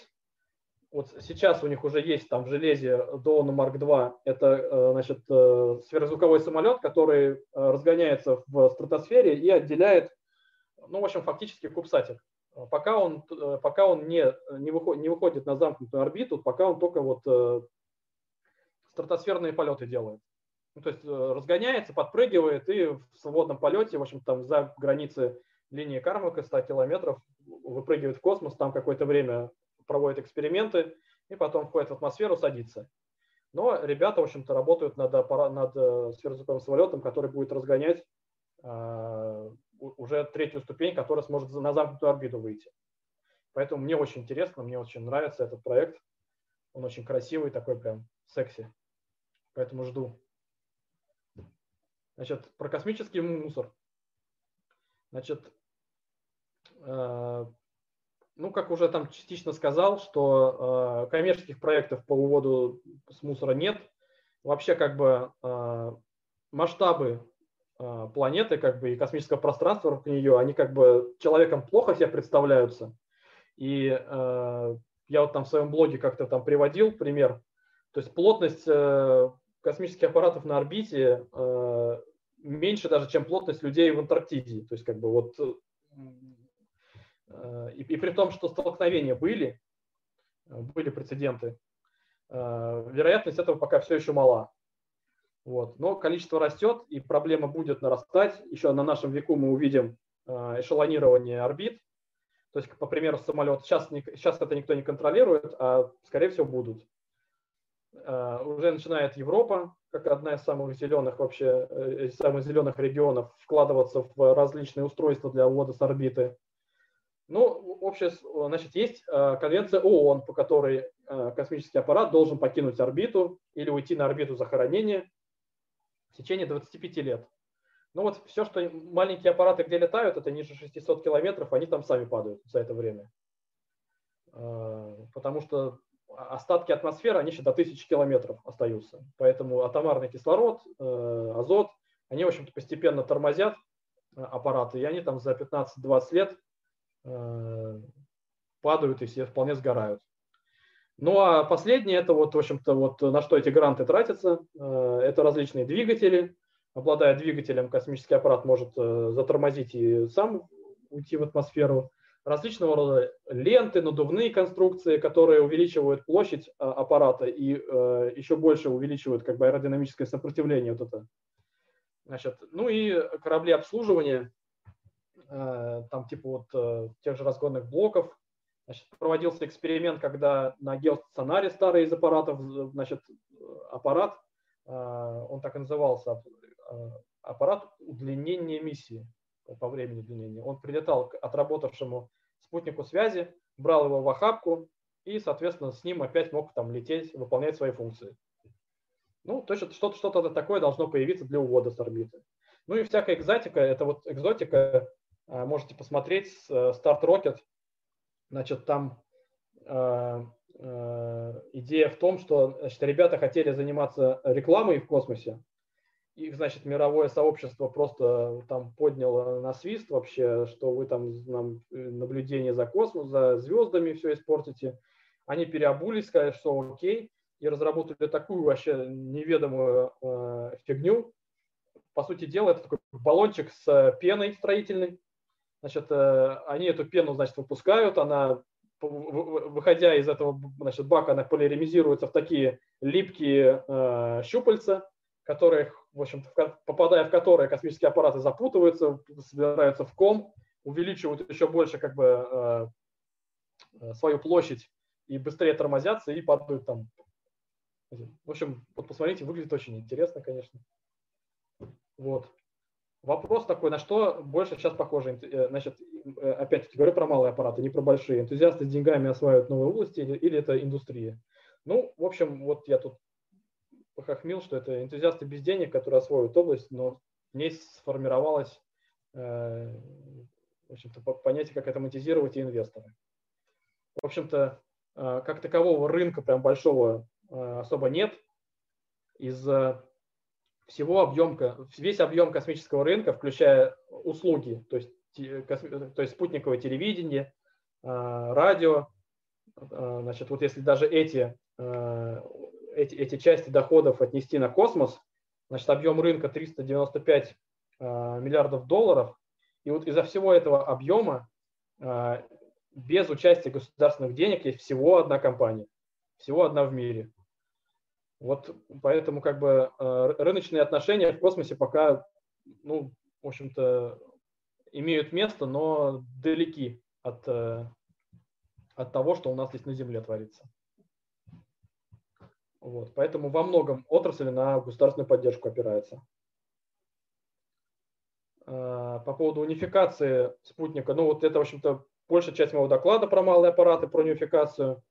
Вот сейчас у них уже есть там в железе Dawn Mark II. Это э, значит, сверхзвуковой самолет, который разгоняется в стратосфере и отделяет, ну, в общем, фактически кубсатик. Пока он, пока он не, не, выходит, не выходит на замкнутую орбиту, пока он только вот стратосферные полеты делает. Ну, то есть разгоняется, подпрыгивает и в свободном полете, в общем, там за границы линии Кармака 100 километров, выпрыгивает в космос, там какое-то время проводит эксперименты и потом входит в атмосферу, садится. Но ребята, в общем-то, работают над, над э, сверхзвуковым самолетом, который будет разгонять э, уже третью ступень, которая сможет на замкнутую орбиту выйти. Поэтому мне очень интересно, мне очень нравится этот проект. Он очень красивый, такой прям секси. Поэтому жду. Значит, про космический мусор. Значит, Э, ну, как уже там частично сказал, что э, коммерческих проектов по уводу с мусора нет. вообще как бы масштабы планеты как бы и космического пространства вокруг нее, они как бы человеком плохо себе представляются. И я вот там в своем блоге как-то там приводил пример. То есть плотность космических аппаратов на орбите меньше даже, чем плотность людей в Антарктиде. То есть как бы вот э, и, и при том, что столкновения были, э, были прецеденты, э, вероятность этого пока все еще мала. Вот. Но количество растет, и проблема будет нарастать. Еще на нашем веку мы увидим эшелонирование орбит. То есть, по примеру, самолет. Сейчас, сейчас это никто не контролирует, а скорее всего будут. Уже начинает Европа как одна из самых зеленых вообще, э, самых зеленых регионов, вкладываться в различные устройства для ввода с орбиты. Ну, общее, значит, есть э, конвенция ООН, по которой э, космический аппарат должен покинуть орбиту или уйти на орбиту захоронения в течение 25 лет. Ну вот все, что маленькие аппараты, где летают, это ниже 600 километров, они там сами падают за это время. Потому что остатки атмосферы, они еще до тысячи километров остаются. Поэтому атомарный кислород, э, азот, они, в общем-то, постепенно тормозят э, аппараты, и они там за 15-20 лет э, падают и все вполне сгорают. Ну а последнее, это вот, в общем-то, вот на что эти гранты тратятся, это различные двигатели. Обладая двигателем, космический аппарат может затормозить и сам уйти в атмосферу различного рода ленты, надувные конструкции, которые увеличивают площадь а, аппарата и э, еще больше увеличивают как бы аэродинамическое сопротивление вот это. Значит, ну и корабли обслуживания, э, там типа вот э, тех же разгонных блоков. Значит, проводился эксперимент, когда на геостационаре старый из аппаратов, значит, аппарат, э, он так и назывался, э, аппарат удлинения миссии по времени удлинения. Он прилетал к отработавшему спутнику связи, брал его в охапку и, соответственно, с ним опять мог там лететь, выполнять свои функции. Ну, то есть что-то что такое должно появиться для увода с орбиты. Ну и всякая экзотика, это вот экзотика, а, можете посмотреть, Start Rocket, значит, там э, э, идея в том, что значит, ребята хотели заниматься рекламой в космосе, их, значит, мировое сообщество просто там подняло на свист вообще, что вы там нам э, наблюдение за космосом, за звездами все испортите. Они переобулись, сказали, что окей, и разработали такую вообще неведомую э, фигню. По сути дела, это такой баллончик с пеной строительной. Значит, э, они эту пену, значит, выпускают, она выходя из этого значит, бака, она полимеризируется в такие липкие э, щупальца, которые в общем попадая в которые космические аппараты запутываются, собираются в ком, увеличивают еще больше как бы э, э, свою площадь и быстрее тормозятся и падают там. В общем, вот посмотрите, выглядит очень интересно, конечно. Вот. Вопрос такой, на что больше сейчас похоже? Э, значит, опять-таки говорю про малые аппараты, не про большие. Энтузиасты с деньгами осваивают новые области или, или это индустрия? Ну, в общем, вот я тут похохмил, что это энтузиасты без денег, которые освоят область, но в ней сформировалось э, в общем-то, понятие, как автоматизировать и инвесторы. В общем-то, э, как такового рынка прям большого э, особо нет. Из всего объемка, весь объем космического рынка, включая услуги, то есть, то есть спутниковое телевидение, радио, значит, вот если даже эти эти, эти части доходов отнести на космос, значит, объем рынка 395 э, миллиардов долларов. И вот из-за всего этого объема э, без участия государственных денег есть всего одна компания, всего одна в мире. Вот поэтому как бы э, рыночные отношения в космосе пока, ну, в общем-то, имеют место, но далеки от, от того, что у нас здесь на Земле творится. Вот, поэтому во многом отрасль на государственную поддержку опирается. А, по поводу унификации спутника, ну вот это, в общем-то, большая часть моего доклада про малые аппараты, про унификацию.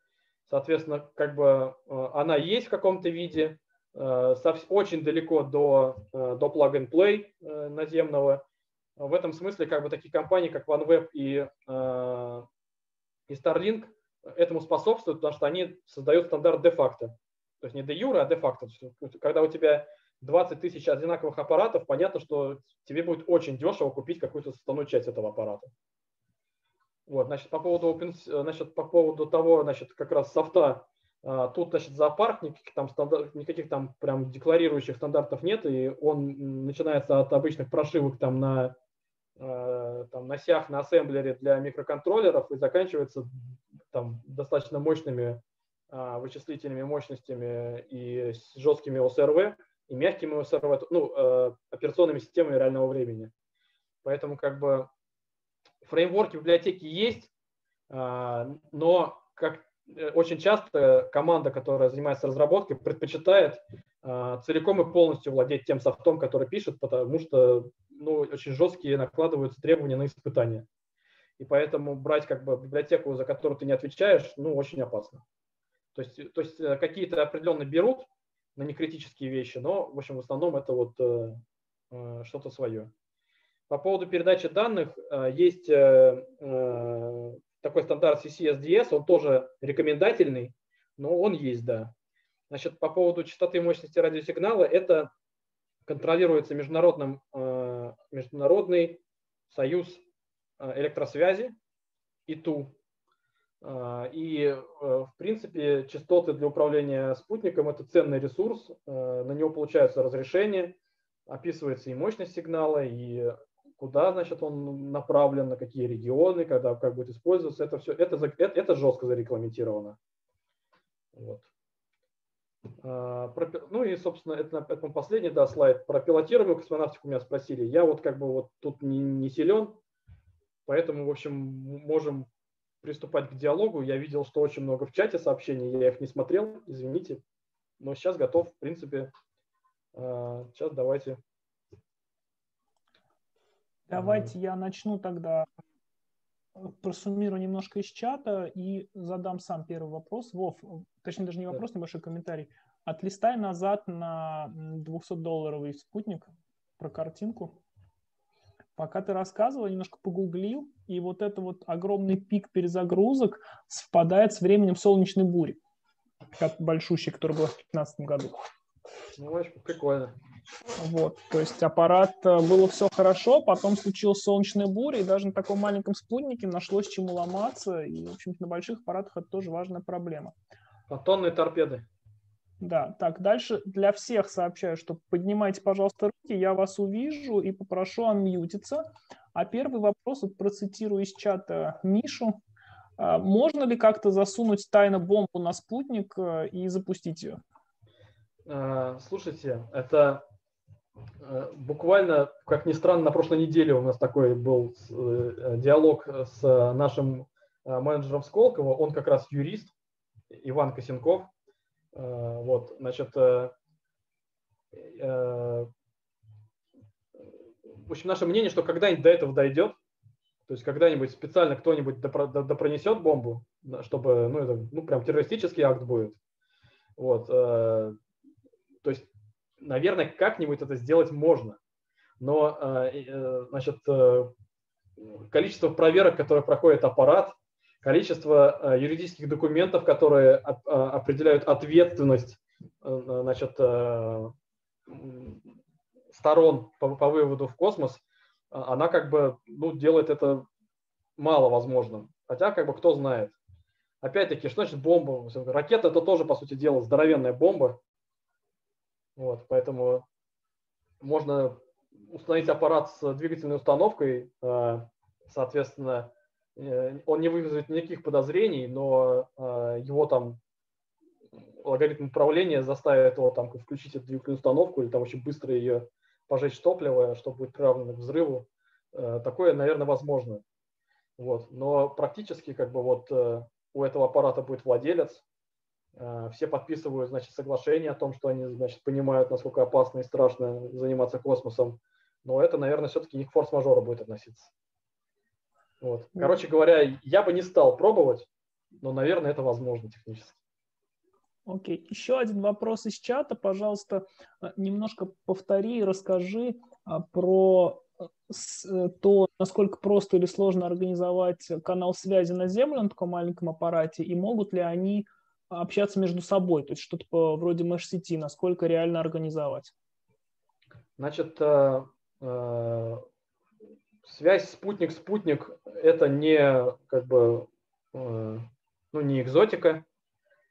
Соответственно, как бы а, она есть в каком-то виде, а, очень далеко до, до plug-and-play наземного. В этом смысле как бы такие компании, как OneWeb и, и Starlink этому способствуют, потому что они создают стандарт де-факто. То То есть не де юра, а де факто. Когда у тебя 20 тысяч одинаковых аппаратов, понятно, что тебе будет очень дешево купить какую-то составную часть этого аппарата. Вот, значит, по поводу, open, значит, по поводу того, значит, как раз софта, а, тут, значит, зоопарк, никаких там, стандарт, никаких там прям декларирующих стандартов нет, и он начинается от обычных прошивок там на, а, там, на сях, на ассемблере для микроконтроллеров и заканчивается там достаточно мощными а, вычислительными мощностями и жесткими ОСРВ, и мягкими ОСРВ, ну, операционными системами реального времени. Поэтому как бы фреймворки библиотеки есть, а, но как э, очень часто команда, которая занимается разработкой, предпочитает а, целиком и полностью владеть тем софтом, который пишет, потому что ну, очень жесткие накладываются требования на испытания. И поэтому брать как бы библиотеку, за которую ты не отвечаешь, ну, очень опасно. То есть, то есть э, какие-то определенно берут на некритические вещи, но, в общем, в основном это вот э, э что-то свое. По поводу передачи данных есть такой стандарт CCSDS, он тоже рекомендательный, но он есть, да. Значит, по поводу частоты и мощности радиосигнала, это контролируется международным, Международный союз электросвязи, ИТУ. И, в принципе, частоты для управления спутником – это ценный ресурс, на него получаются разрешения, описывается и мощность сигнала, и куда, значит, он направлен, на какие регионы, когда, как будет использоваться, это все, это, это, это жестко зарегламентировано. Вот. А, ну и, собственно, это, это последний да, слайд. Про пилотируемую космонавтику меня спросили. Я вот как бы вот тут не, не силен, поэтому, в общем, можем приступать к диалогу. Я видел, что очень много в чате сообщений, я их не смотрел, извините. Но сейчас готов, в принципе. Сейчас а, давайте Давайте я начну тогда просуммирую немножко из чата и задам сам первый вопрос. Вов, точнее даже не вопрос, небольшой комментарий. Отлистай назад на 200-долларовый спутник про картинку. Пока ты рассказывал, немножко погуглил, и вот это вот огромный пик перезагрузок совпадает с временем солнечной бури, как большущий, который был в 2015 году. Ну, очень прикольно. Вот, то есть аппарат, э, было все хорошо, потом случилась солнечная буря, и даже на таком маленьком спутнике нашлось чему ломаться, и, в общем-то, на больших аппаратах это тоже важная проблема. Фотонные торпеды. Да, так, дальше для всех сообщаю, что поднимайте, пожалуйста, руки, я вас увижу и попрошу анмьютиться. А первый вопрос, вот процитирую из чата Мишу. А, можно ли как-то засунуть тайно бомбу на спутник э, и запустить ее? А, слушайте, это буквально, как ни странно, на прошлой неделе у нас такой был э, диалог с нашим менеджером Сколково. Он как раз юрист, Иван Косенков. Вот, значит, в общем, наше мнение, что когда-нибудь до этого дойдет, то есть когда-нибудь специально кто-нибудь допронесет бомбу, чтобы, ну, это, ну, прям террористический акт будет. Вот, то есть наверное, как-нибудь это сделать можно. Но, э, э, значит, э, количество проверок, которые проходит аппарат, количество юридических документов, которые определяют ответственность, значит, сторон по, выводу в космос, она как бы ну, делает это мало возможным. Хотя, как бы, кто знает. Опять-таки, что значит бомба? Ракета это тоже, по сути дела, здоровенная бомба. Вот, поэтому можно установить аппарат с двигательной установкой, э, соответственно, э, он не вызовет никаких подозрений, но э, его там алгоритм управления заставит его там включить эту двигательную установку или там очень быстро ее пожечь топливо, чтобы быть приравнено к взрыву. Такое, наверное, возможно. Вот. Но практически как бы вот у этого аппарата будет владелец, Э, все подписывают, значит, соглашение о том, что они, значит, понимают, насколько опасно и страшно заниматься космосом. Но это, наверное, все-таки не к форс-мажору будет относиться. Вот. Короче говоря, я бы не стал пробовать, но, наверное, это возможно технически. Окей. Okay. Еще один вопрос из чата. Пожалуйста, э, немножко повтори и расскажи а, про э, то, насколько просто или сложно организовать канал связи на Земле на таком маленьком аппарате, и могут ли они общаться между собой, то есть что-то вроде mesh-сети, насколько реально организовать? Значит, э, э, связь спутник-спутник – это не как бы э, ну, не экзотика.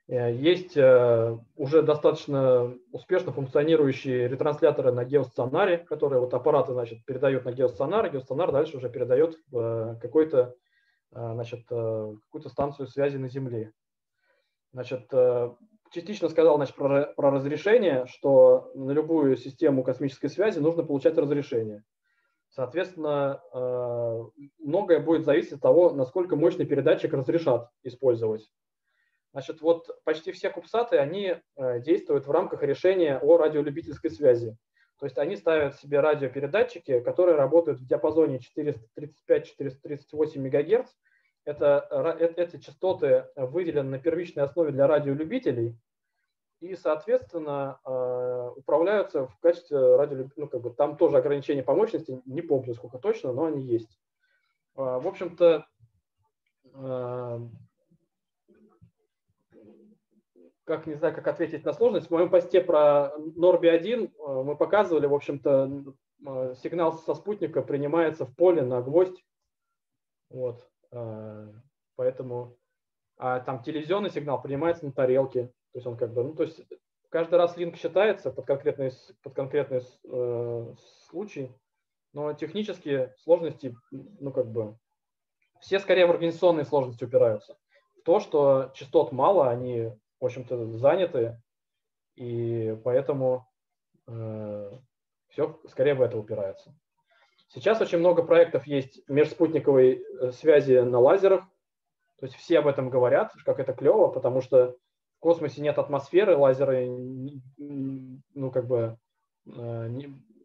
Есть уже достаточно успешно функционирующие ретрансляторы на геостационаре, которые вот аппараты значит, передают на геостационар, геостационар дальше уже передает в какой-то значит, какую-то станцию связи на Земле. Значит, частично сказал значит, про, про разрешение, что на любую систему космической связи нужно получать разрешение. Соответственно, э, многое будет зависеть от того, насколько мощный передатчик разрешат использовать. Значит, вот почти все кубсаты, они э, действуют в рамках решения о радиолюбительской связи. То есть они ставят себе радиопередатчики, которые работают в диапазоне 435-438 МГц, это, э, эти частоты выделены на первичной основе для радиолюбителей и, соответственно, э, управляются в качестве радиолюбителей. Ну, как бы там тоже ограничения по мощности, не помню сколько точно, но они есть. Э, в общем-то, как не знаю, как ответить на сложность. В моем посте про Норби 1 мы показывали, в общем-то, сигнал со спутника принимается в поле на гвоздь. Вот. Э, поэтому а там телевизионный сигнал принимается на тарелке. То есть он как бы, ну, то есть каждый раз линк считается под конкретный, под конкретный э, случай, но технические сложности, ну, как бы, все скорее в организационные сложности упираются. В то, что частот мало, они, в общем-то, заняты, и поэтому э, все скорее в это упирается. Сейчас очень много проектов есть межспутниковой э, связи на лазерах. То есть все об этом говорят, как это клево, потому что космосе нет атмосферы, лазеры, ну, как бы, э,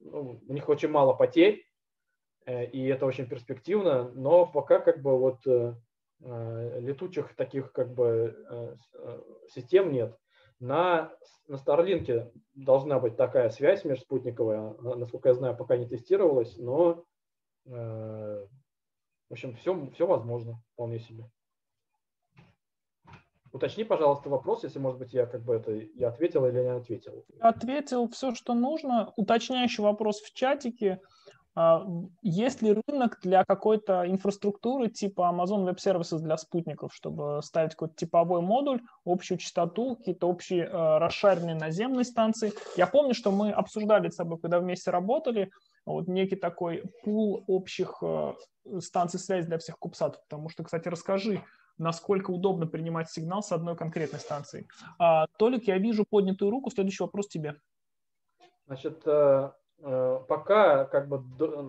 ну, у них очень мало потерь, э, и это очень перспективно, но пока как бы вот летучих таких как бы систем нет. На, на Starlink должна быть такая связь межспутниковая, насколько я знаю, пока не тестировалась, но э, в общем, все, все возможно вполне себе. Уточни, пожалуйста, вопрос, если, может быть, я как бы это я ответил или не ответил. Ответил все, что нужно. Уточняющий вопрос в чатике. А, есть ли рынок для какой-то инфраструктуры типа Amazon Web Services для спутников, чтобы ставить какой-то типовой модуль, общую частоту, какие-то общие э, расшаренные наземные станции? Я помню, что мы обсуждали с тобой, когда вместе работали, вот некий такой пул общих э, станций связи для всех кубсатов. Потому что, кстати, расскажи, насколько удобно принимать сигнал с одной конкретной станции. А, Толик, я вижу поднятую руку. Следующий вопрос тебе. Значит, э, Э, пока, как бы,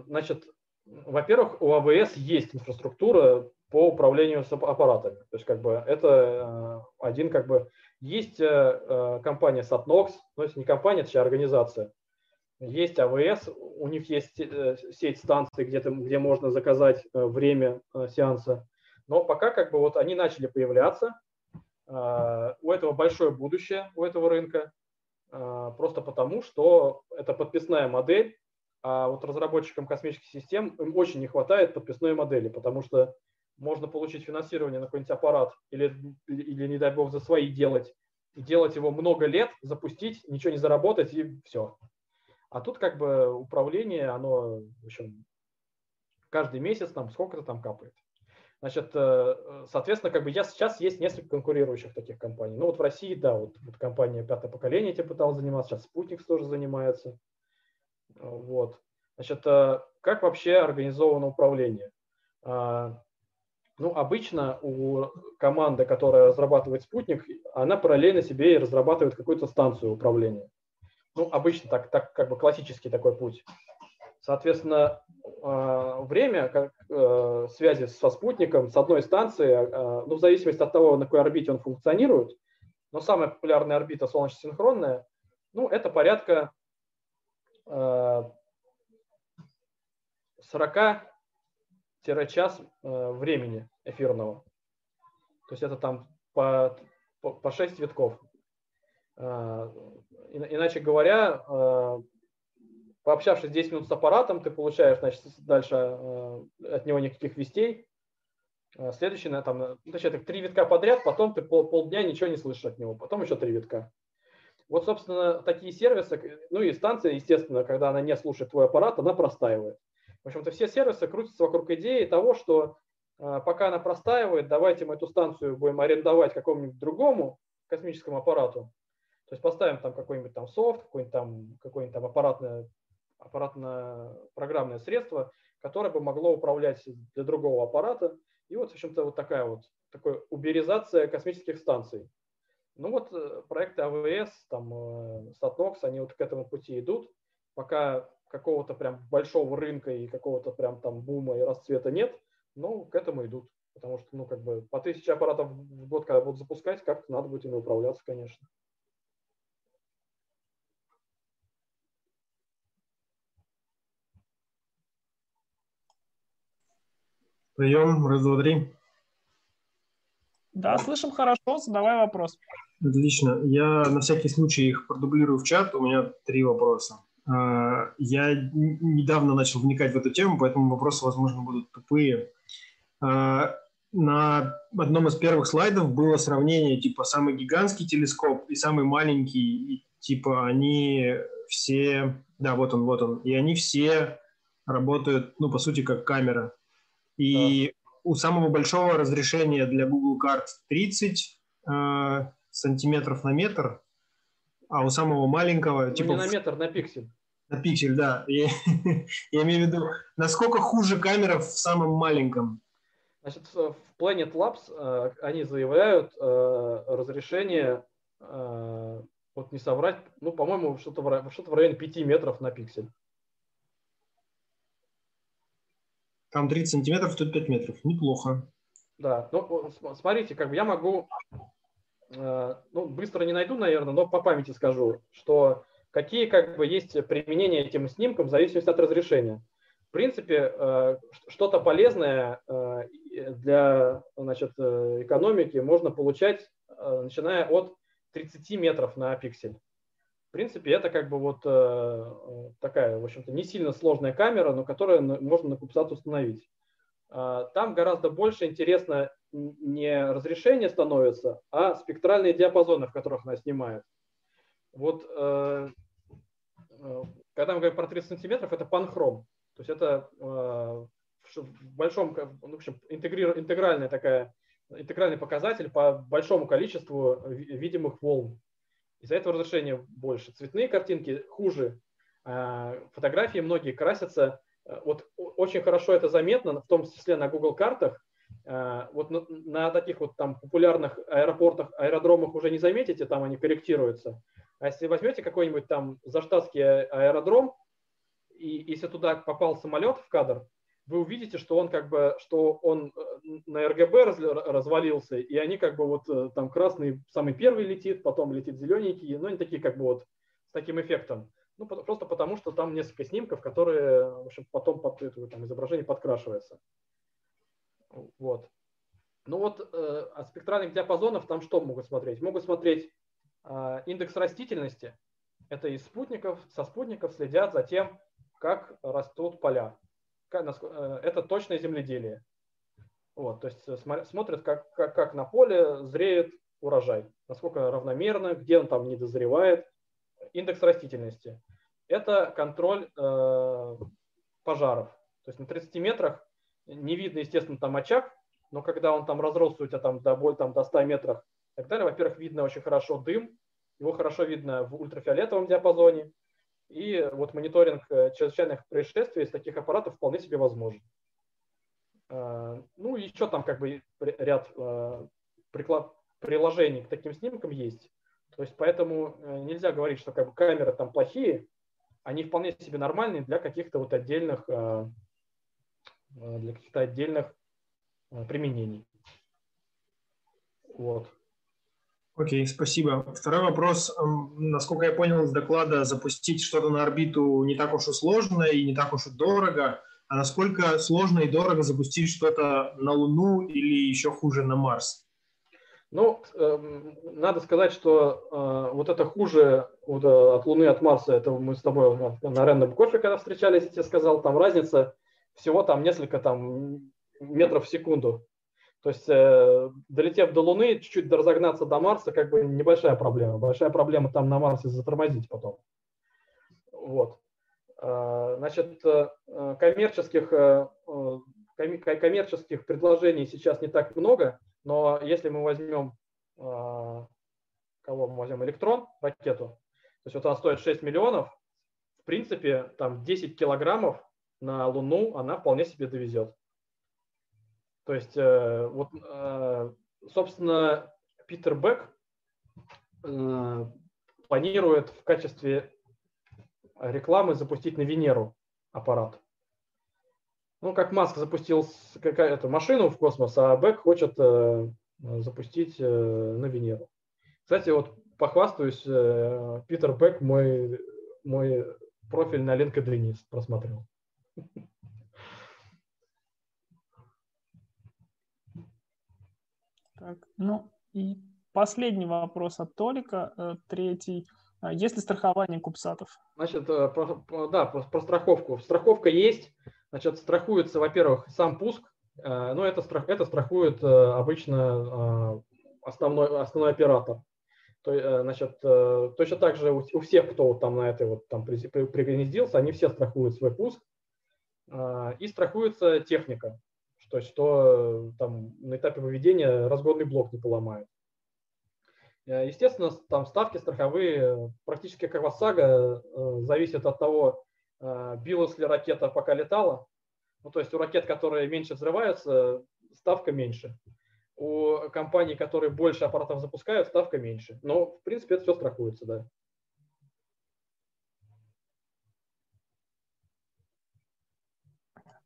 значит, во-первых, у АВС есть инфраструктура по управлению аппаратами. То есть, как бы, это э, один, как бы, есть компания Satnox, но это не компания, это организация. Есть АВС, у них есть сеть станций, где, где можно заказать время сеанса. Но пока как бы вот они начали появляться, у этого большое будущее, у этого рынка. А, просто потому, что это подписная модель, а вот разработчикам космических систем им очень не хватает подписной модели, потому что можно получить финансирование на какой-нибудь аппарат или, или, не дай бог, за свои делать, и делать его много лет, запустить, ничего не заработать и все. А тут как бы управление, оно, в общем, каждый месяц там сколько-то там капает. Значит, э, соответственно, как бы я сейчас есть несколько конкурирующих таких компаний. Ну вот в России, да, вот, вот компания пятое поколение этим пыталась заниматься, сейчас Спутник тоже занимается. Вот. Значит, э, как вообще организовано управление? Ну, обычно у команды, которая разрабатывает спутник, она параллельно себе и разрабатывает какую-то станцию управления. Ну, обычно так, так как бы классический такой путь. Соответственно, а, время как, э, связи со спутником с одной станции, а, ну, в зависимости от того, на какой орбите он функционирует, но самая популярная орбита солнечно-синхронная, ну, это порядка 40-час э, времени эфирного. То есть это там по, по, по 6 витков. Иначе говоря, Пообщавшись 10 минут с аппаратом, ты получаешь значит, дальше э, от него никаких вестей. Следующий, на, там, ну, точнее, три витка подряд, потом ты пол, полдня ничего не слышишь от него, потом еще три витка. Вот, собственно, такие сервисы, ну и станция, естественно, когда она не слушает твой аппарат, она простаивает. В общем-то, все сервисы крутятся вокруг идеи того, что э, пока она простаивает, давайте мы эту станцию будем арендовать какому-нибудь другому космическому аппарату. То есть поставим там какой-нибудь там софт, какой-нибудь там, какое-нибудь там аппаратное, аппаратное программное средство, которое бы могло управлять для другого аппарата. И вот, в общем-то, вот такая вот такая уберизация космических станций. Ну вот э, проекты АВС, там, э, Satnox, они вот к этому пути идут. Пока какого-то прям большого рынка и какого-то прям там бума и расцвета нет, но к этому идут. Потому что, ну, как бы по тысяче аппаратов в год, когда будут запускать, как-то надо будет ими управляться, конечно. Прием, раз, два, три. Да, слышим хорошо, задавай вопрос. Отлично. Я на всякий случай их продублирую в чат. У меня три вопроса. А, я недавно начал вникать в эту тему, поэтому вопросы, возможно, будут тупые. А, на одном из первых слайдов было сравнение, типа, самый гигантский телескоп и самый маленький, и, типа, они все, да, вот он, вот он, и они все работают, ну, по сути, как камера. И да. у самого большого разрешения для Google карт 30 э, сантиметров на метр, а у самого маленького... Ну, типа, не на метр, на пиксель. На пиксель, да. Я, я имею в виду, насколько хуже камера в самом маленьком? Значит, в Planet Labs э, они заявляют э, разрешение, э, вот не соврать, ну, по-моему, что-то в, что в районе 5 метров на пиксель. Там 30 сантиметров, тут 5 метров. Неплохо. Да, ну, смотрите, как бы я могу Э, ну, быстро не найду, наверное, но по памяти скажу, что какие как бы есть применения этим снимкам в зависимости от разрешения. В принципе, э, что-то полезное э, для значит, экономики можно получать, начиная от 30 метров на пиксель. В принципе, это как бы вот такая, в общем-то, не сильно сложная камера, но которую можно на CubeSat установить. Там гораздо больше интересно не разрешение становится, а спектральные диапазоны, в которых она снимает. Вот э, э когда мы говорим про 30 сантиметров, это панхром. То есть это э, в большом, в общем, интегральная такая, интегральный показатель по большому количеству видимых волн. Из-за этого разрешения больше. Цветные картинки хуже. А фотографии многие красятся. Э, вот очень хорошо это заметно, в том числе на Google картах, Э, вот на, на таких вот там популярных аэропортах, аэродромах уже не заметите, там они корректируются. А если возьмете какой-нибудь там заштатский аэродром, и если туда попал самолет в кадр, вы увидите, что он как бы, что он э, на РГБ раз, развалился, и они как бы вот э, там красный самый первый летит, потом летит зелененький, ну они такие как бы вот с таким эффектом. Ну, просто потому, что там несколько снимков, которые в общем, потом под это там, изображение подкрашивается. Вот. Ну вот э, от спектральных диапазонов там что могут смотреть? Могут смотреть э, индекс растительности. Это из спутников, со спутников следят за тем, как растут поля. Э, это точное земледелие. Вот, то есть э, смотрят, как, как, как на поле зреет урожай, насколько равномерно, где он там не дозревает. Индекс растительности. Это контроль э, пожаров. То есть на 30 метрах не видно, естественно, там очаг, но когда он там разросся у тебя там до, там, до 100 метров и так далее, во-первых, видно очень хорошо дым, его хорошо видно в ультрафиолетовом диапазоне, и вот мониторинг э, чрезвычайных происшествий из таких аппаратов вполне себе возможен. Э, ну, еще там как бы ряд э, приложений к таким снимкам есть. То есть поэтому нельзя говорить, что как бы камеры там плохие, они вполне себе нормальные для каких-то вот отдельных для каких-то отдельных применений. Вот. Окей, спасибо. Второй вопрос. Насколько я понял из доклада, запустить что-то на орбиту не так уж и сложно и не так уж и дорого. А насколько сложно и дорого запустить что-то на Луну или еще хуже на Марс? Ну, э, надо сказать, что э, вот это хуже вот, э, от Луны, от Марса, это мы с тобой на Рэндом кофе, когда встречались, я тебе сказал, там разница всего там несколько там метров в секунду. То есть, э, долетев до Луны, чуть-чуть разогнаться до Марса, как бы небольшая проблема. Большая проблема там на Марсе затормозить потом. Вот. Э, значит, э, коммерческих, э, коммерческих предложений сейчас не так много, но если мы возьмем, кого мы возьмем, электрон, ракету, то есть вот она стоит 6 миллионов, в принципе, там 10 килограммов на Луну она вполне себе довезет. То есть, вот, собственно, Питер Бек планирует в качестве рекламы запустить на Венеру аппарат. Ну, как Маск запустил какая-то машину в космос, а Бек хочет э, запустить э, на Венеру. Кстати, вот похвастаюсь, э, Питер Бек мой, мой профиль на LinkedIn просмотрел. Так, ну и последний вопрос от Толика, э, третий. А есть ли страхование купсатов? Значит, э, да, про, страховку. Страховка есть. Значит, страхуется, во-первых, сам пуск. Э, ну, это, страх, это страхует обычно основной, основной оператор. То, значит, точно так же у, у всех, кто там на этой вот там пригнездился, они все страхуют свой пуск. И страхуется техника, что, что там на этапе выведения разгонный блок не поломает. Э, естественно, там ставки страховые э, практически как ОСАГО э, зависят от того, билась ли ракета, пока летала. Ну, то есть у ракет, которые меньше взрываются, ставка меньше. У компаний, которые больше аппаратов запускают, ставка меньше. Но, в принципе, это все страхуется,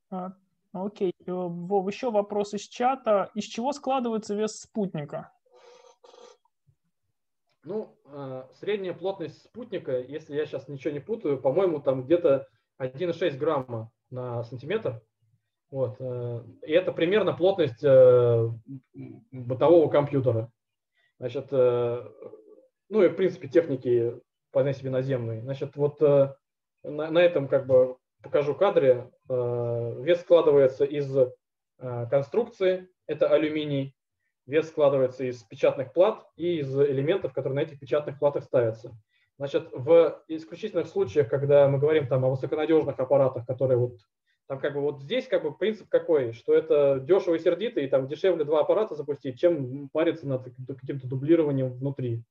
да. Окей. Вов, еще вопрос из чата. Из чего складывается вес спутника? Ну, а, средняя плотность спутника, если я сейчас ничего не путаю, по-моему, там где-то 1,6 грамма на сантиметр. Вот. Э, и это примерно плотность э, бытового компьютера. Значит, э, ну и в принципе техники вполне себе наземные. Значит, вот на, на этом как бы покажу кадре. Вес складывается из конструкции, это алюминий, Вес складывается из печатных плат и из элементов, которые на этих печатных платах ставятся. Значит, в исключительных случаях, когда мы говорим там о высоконадежных аппаратах, которые вот там как бы вот здесь как бы принцип какой, что это дешево и сердито, и там дешевле два аппарата запустить, чем париться над каким-то дублированием внутри.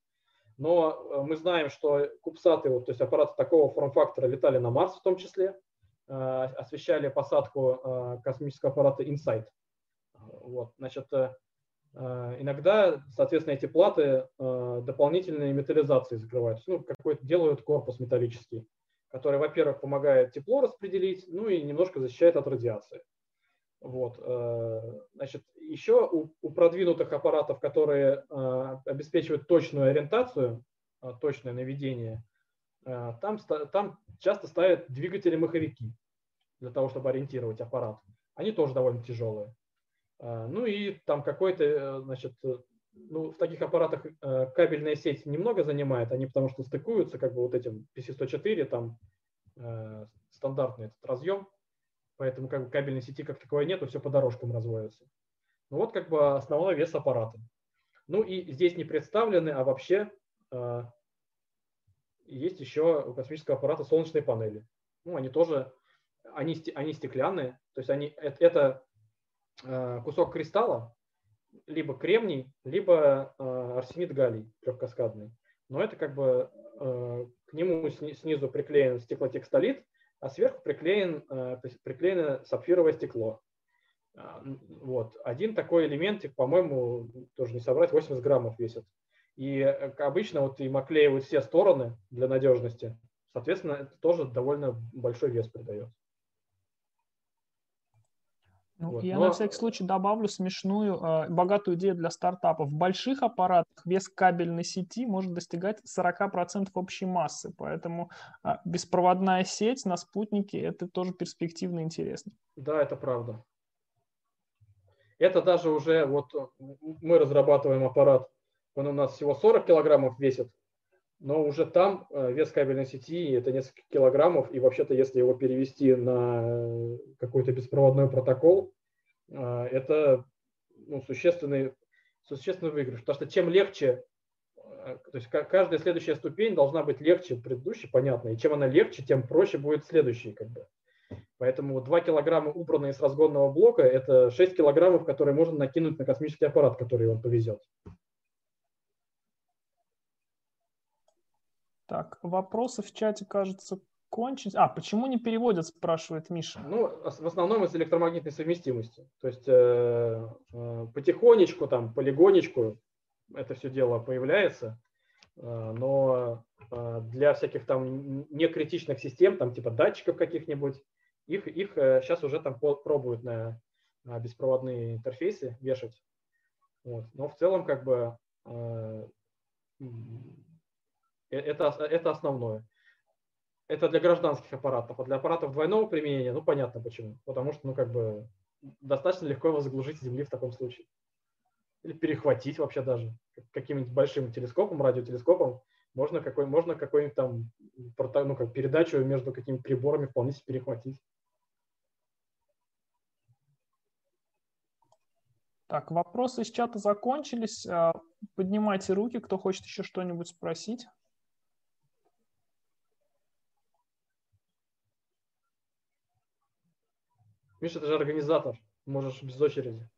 Но э, мы знаем, что кубсаты, вот, то есть аппараты такого форм-фактора летали на Марс в том числе, э, освещали посадку э, космического аппарата InSight. Вот, значит, Э, иногда, соответственно, эти платы э, дополнительной металлизацией закрывают, ну, какой-то делают корпус металлический, который, во-первых, помогает тепло распределить, ну и немножко защищает от радиации. Вот. Э, значит, еще у, у продвинутых аппаратов, которые обеспечивают точную ориентацию, точное наведение, там, там часто ставят двигатели-маховики для того, чтобы ориентировать аппарат. Они тоже довольно тяжелые. А, ну и там какой-то, э, значит, э, ну, в таких аппаратах э, кабельная сеть немного занимает, они потому что стыкуются как бы вот этим PC104, там стандартный этот разъем, поэтому как бы кабельной сети как таковой нету, все по дорожкам разводится. Ну вот как бы основной вес аппарата. Ну и здесь не представлены, а вообще есть еще у космического аппарата солнечные панели. Ну, они тоже, они, они стеклянные, то есть они, это Э, кусок кристалла, либо кремний, либо э, арсенид галлий трехкаскадный. Но это как бы э, к нему снизу приклеен стеклотекстолит, а сверху приклеен, приклеено сапфировое стекло. Вот. Один такой элементик, по-моему, тоже не собрать, 80 граммов весит. И обычно вот им оклеивают все стороны для надежности. Соответственно, это тоже довольно большой вес придает. Ну, вот. Я Но... на всякий случай добавлю смешную, э, богатую идею для стартапов. В больших аппаратах вес кабельной сети может достигать 40% общей массы, поэтому э, беспроводная сеть на спутнике – это тоже перспективно интересно. Да, это правда. Это даже уже, вот мы разрабатываем аппарат, он у нас всего 40 килограммов весит, но уже там э, вес кабельной сети это несколько килограммов, и вообще-то, если его перевести на какой-то беспроводной протокол, э, это ну, существенный, существенный выигрыш. Потому что чем легче, э, то есть каждая следующая ступень должна быть легче предыдущей, понятно. И чем она легче, тем проще будет следующий. Как бы. Поэтому 2 килограмма, убранные с разгонного блока, это 6 килограммов, которые можно накинуть на космический аппарат, который он повезет. Так, вопросы в чате, кажется, кончились. А, почему не переводят, спрашивает Миша. Ну, в основном из электромагнитной совместимости. То есть э, э, потихонечку, там, полигонечку это все дело появляется, э, но э, для всяких там некритичных систем, там типа датчиков каких-нибудь, их, их э, сейчас уже там пробуют на, на беспроводные интерфейсы вешать. Вот. Но в целом как бы э, э это, это основное это для гражданских аппаратов, а для аппаратов двойного применения, ну, понятно почему. Потому что, ну, как бы, достаточно легко его заглушить с Земли в таком случае. Или перехватить вообще даже. Каким-нибудь большим телескопом, радиотелескопом, можно, какой, можно какой-нибудь там ну, как передачу между какими-то приборами вполне себе перехватить. Так, вопросы из чата закончились. А, поднимайте руки, кто хочет еще что-нибудь спросить. Миша, ты же организатор, можешь без очереди.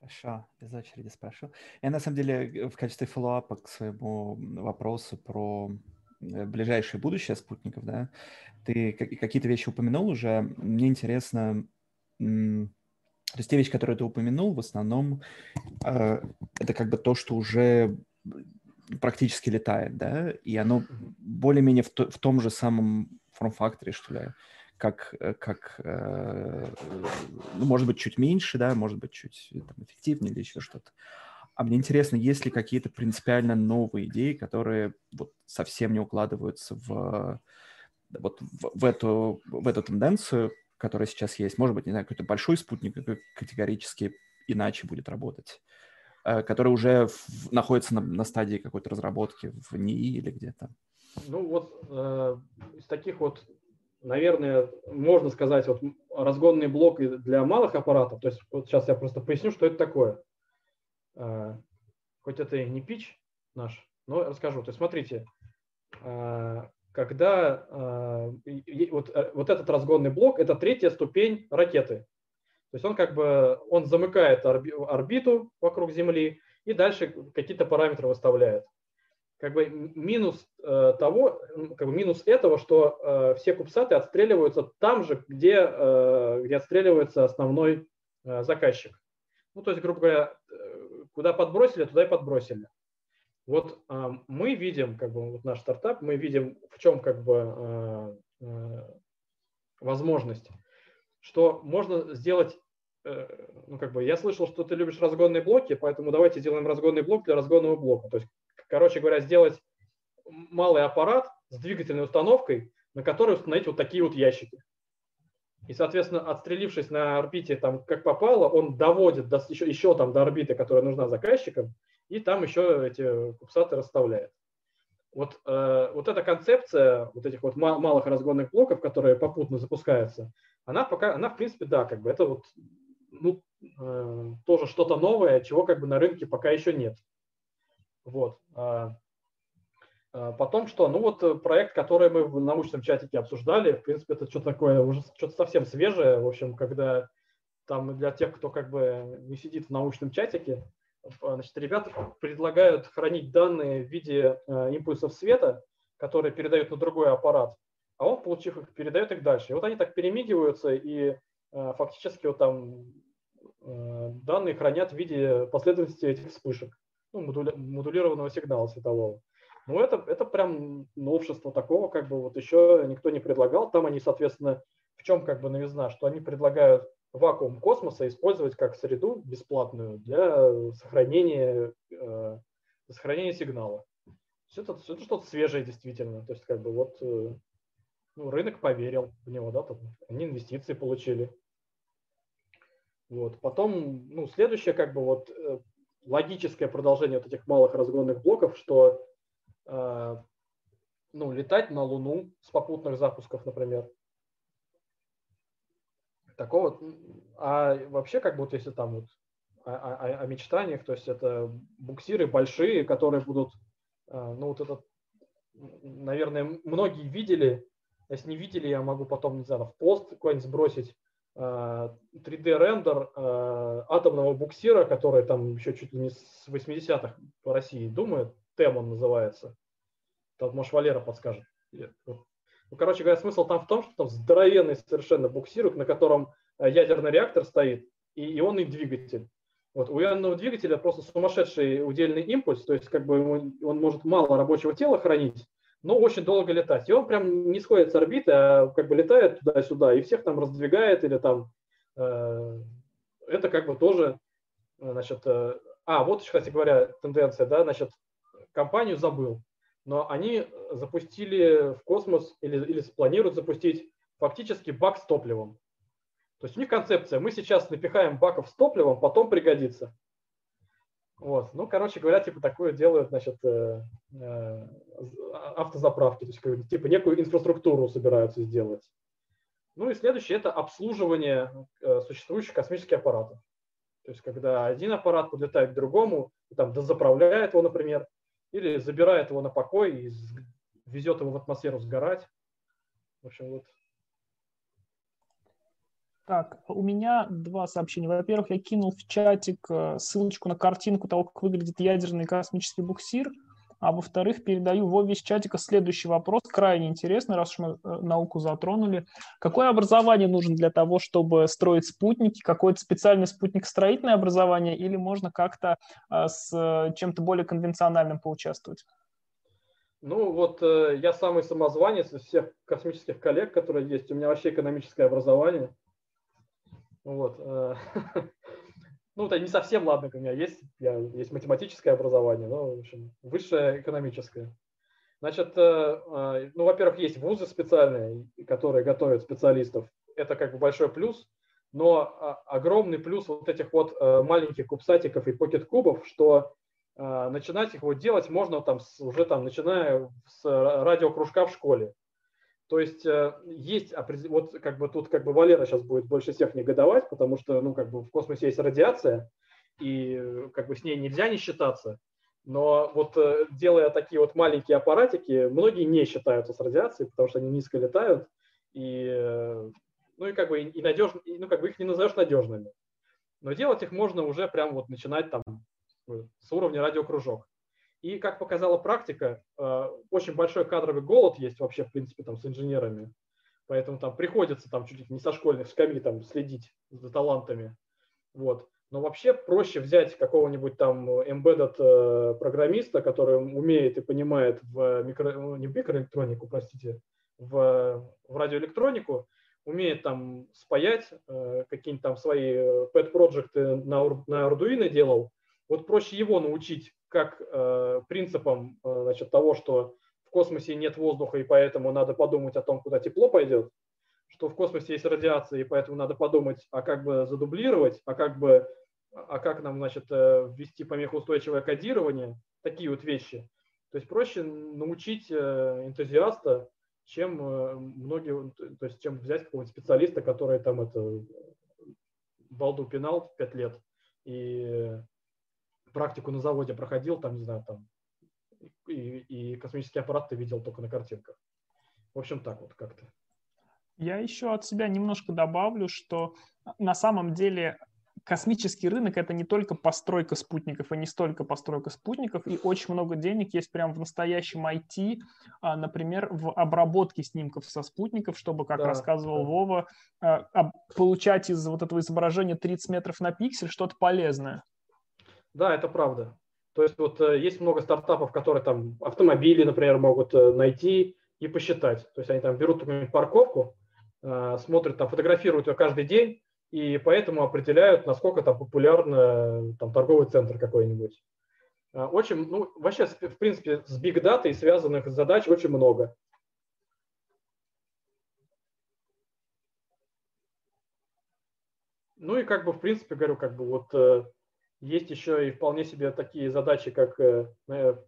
Хорошо, без очереди спрошу. Я на самом деле в качестве фоллоуапа к своему вопросу про э, ближайшее будущее спутников, да, ты какие-то вещи упомянул уже. Мне интересно, то есть те вещи, которые ты упомянул, в основном э, это как бы то, что уже практически летает, да, и оно более-менее в, в том же самом форм-факторе, что ли, как, э, как э, ну, может быть, чуть меньше, да, может быть, чуть э, там, эффективнее или еще что-то. А мне интересно, есть ли какие-то принципиально новые идеи, которые вот совсем не укладываются в, вот в, в, эту, в эту тенденцию, которая сейчас есть. Может быть, не знаю, какой-то большой спутник категорически иначе будет работать, который уже в, находится на, на стадии какой-то разработки в НИИ или где-то. Ну вот э, из таких вот наверное, можно сказать, вот разгонный блок для малых аппаратов. То есть вот сейчас я просто поясню, что это такое. А, хоть это и не пич наш, но расскажу. То есть смотрите, а, когда а, вот, э, вот этот разгонный блок – это третья ступень ракеты. То есть он как бы он замыкает орбиту вокруг Земли и дальше какие-то параметры выставляет как бы минус э, того, как бы минус этого, что э, все кубсаты отстреливаются там же, где, э, где отстреливается основной э, заказчик. Ну, то есть, грубо говоря, э, куда подбросили, туда и подбросили. Вот э, мы видим, как бы вот наш стартап, мы видим в чем как бы э, э, возможность, что можно сделать э, ну, как бы, я слышал, что ты любишь разгонные блоки, поэтому давайте сделаем разгонный блок для разгонного блока. То есть короче говоря, сделать малый аппарат с двигательной установкой, на который установить вот такие вот ящики. И, соответственно, отстрелившись на орбите там как попало, он доводит до, еще, еще там до орбиты, которая нужна заказчикам, и там еще эти кубсаты расставляет. Вот, э, вот эта концепция вот этих вот малых разгонных блоков, которые попутно запускаются, она пока, она в принципе, да, как бы это вот ну, э, тоже что-то новое, чего как бы на рынке пока еще нет. Вот. А, а потом что? Ну вот э, проект, который мы в научном чатике обсуждали, в принципе, это что-то такое, уже что-то совсем свежее, в общем, когда там для тех, кто как бы не сидит в научном чатике, значит, ребята предлагают хранить данные в виде э, импульсов света, которые передают на другой аппарат, а он, получив их, передает их дальше. И вот они так перемигиваются, и э, фактически вот там данные хранят в виде последовательности этих вспышек ну, модули, модулированного сигнала светового. Ну, это, это прям новшество такого, как бы вот еще никто не предлагал. Там они, соответственно, в чем как бы новизна, что они предлагают вакуум космоса использовать как среду бесплатную для сохранения, э, сохранения сигнала. Это, это что-то свежее действительно. То есть как бы вот э, ну, рынок поверил в него, да, там, они инвестиции получили. Вот. Потом, ну, следующее, как бы вот э, логическое продолжение вот этих малых разгонных блоков, что э, ну, летать на Луну с попутных запусков, например. Такого, а вообще, как вот если там вот о, о, о мечтаниях, то есть это буксиры большие, которые будут, ну вот этот, наверное, многие видели, если не видели, я могу потом, не знаю, в пост какой-нибудь сбросить 3D-рендер атомного буксира, который там еще чуть ли не с 80-х по России думает, ТЭМ он называется. Там, может, Валера подскажет. Ну, короче говоря, смысл там в том, что там здоровенный совершенно буксирок, на котором э, ядерный реактор стоит, и ионный двигатель. Вот. У ионного двигателя просто сумасшедший удельный импульс, то есть как бы он может мало рабочего тела хранить, но очень долго летать. И он прям не сходит с орбиты, а как бы летает туда-сюда и всех там раздвигает или там... Э, это как бы тоже, э, значит... Э, а, вот, кстати говоря, тенденция, да, значит, компанию забыл но они запустили в космос или, или планируют запустить фактически бак с топливом. То есть у них концепция, мы сейчас напихаем баков с топливом, потом пригодится. Вот. Ну, короче говоря, типа такое делают, значит, э, э, автозаправки, то есть типа некую инфраструктуру собираются сделать. Ну и следующее – это обслуживание э, существующих космических аппаратов. То есть когда один аппарат подлетает к другому, и там дозаправляет его, например, или забирает его на покой и везет его в атмосферу сгорать. В общем, вот. Так, у меня два сообщения. Во-первых, я кинул в чатик э, ссылочку на картинку того, как выглядит ядерный космический буксир. А во-вторых, передаю Вове из чатика следующий вопрос, крайне интересный, раз уж мы э, науку затронули. Какое образование нужно для того, чтобы строить спутники? Какое-то специальное спутник-строительное образование или можно как-то э, с чем-то более конвенциональным поучаствовать? Ну вот я самый самозванец из всех космических коллег, которые есть. У меня вообще экономическое образование. Вот. ну, это не совсем, ладно, у меня есть, я, есть математическое образование, но, в общем, высшее экономическое. Значит, э, э, ну, во-первых, есть вузы специальные, которые готовят специалистов. Это как бы большой плюс, но а, огромный плюс вот этих вот э, маленьких кубсатиков и покет-кубов, что начинать их вот делать можно там уже там, начиная с радиокружка в школе. То есть э, есть, вот как бы тут как бы Валера сейчас будет больше всех негодовать, потому что ну как бы в космосе есть радиация, и э, как бы с ней нельзя не считаться. Но вот э, делая такие вот маленькие аппаратики, многие не считаются с радиацией, потому что они низко летают, и ну и как бы и надежно, ну как бы их не назовешь надежными. Но делать их можно уже прям вот начинать там с уровня радиокружок. И, как показала практика, э, очень большой кадровый голод есть вообще, в принципе, там с инженерами. Поэтому там приходится там чуть ли не со школьных скамей там следить за талантами. Вот. Но вообще проще взять какого-нибудь там embedded э, программиста, который умеет и понимает в микро, ну, не микроэлектронику, простите, в, в радиоэлектронику, умеет там спаять э, какие-нибудь там свои pet проекты на, на Arduino делал, вот проще его научить как э, принципам э, значит, того, что в космосе нет воздуха, и поэтому надо подумать о том, куда тепло пойдет, что в космосе есть радиация, и поэтому надо подумать, а как бы задублировать, а как бы а как нам, значит, э, ввести помехоустойчивое кодирование, такие вот вещи. То есть проще научить э, энтузиаста, чем э, многие, то есть чем взять какого-нибудь специалиста, который там это балду пинал пять лет и практику на заводе проходил, там, не знаю, там, и, и космический аппарат ты видел только на картинках. В общем, так вот как-то. Я еще от себя немножко добавлю, что на самом деле космический рынок это не только постройка спутников, и не столько постройка спутников, и очень много денег есть прямо в настоящем IT, а, например, в обработке снимков со спутников, чтобы, как да, рассказывал да. Вова, а, получать из вот этого изображения 30 метров на пиксель что-то полезное. Да, это правда. То есть вот э, есть много стартапов, которые там автомобили, например, могут э, найти и посчитать. То есть они там берут парковку, э, смотрят, там фотографируют ее каждый день, и поэтому определяют, насколько там популярен там, торговый центр какой-нибудь. Очень, ну, вообще, в принципе, с биг датой связанных задач очень много. Ну и как бы, в принципе, говорю, как бы вот есть еще и вполне себе такие задачи, как э,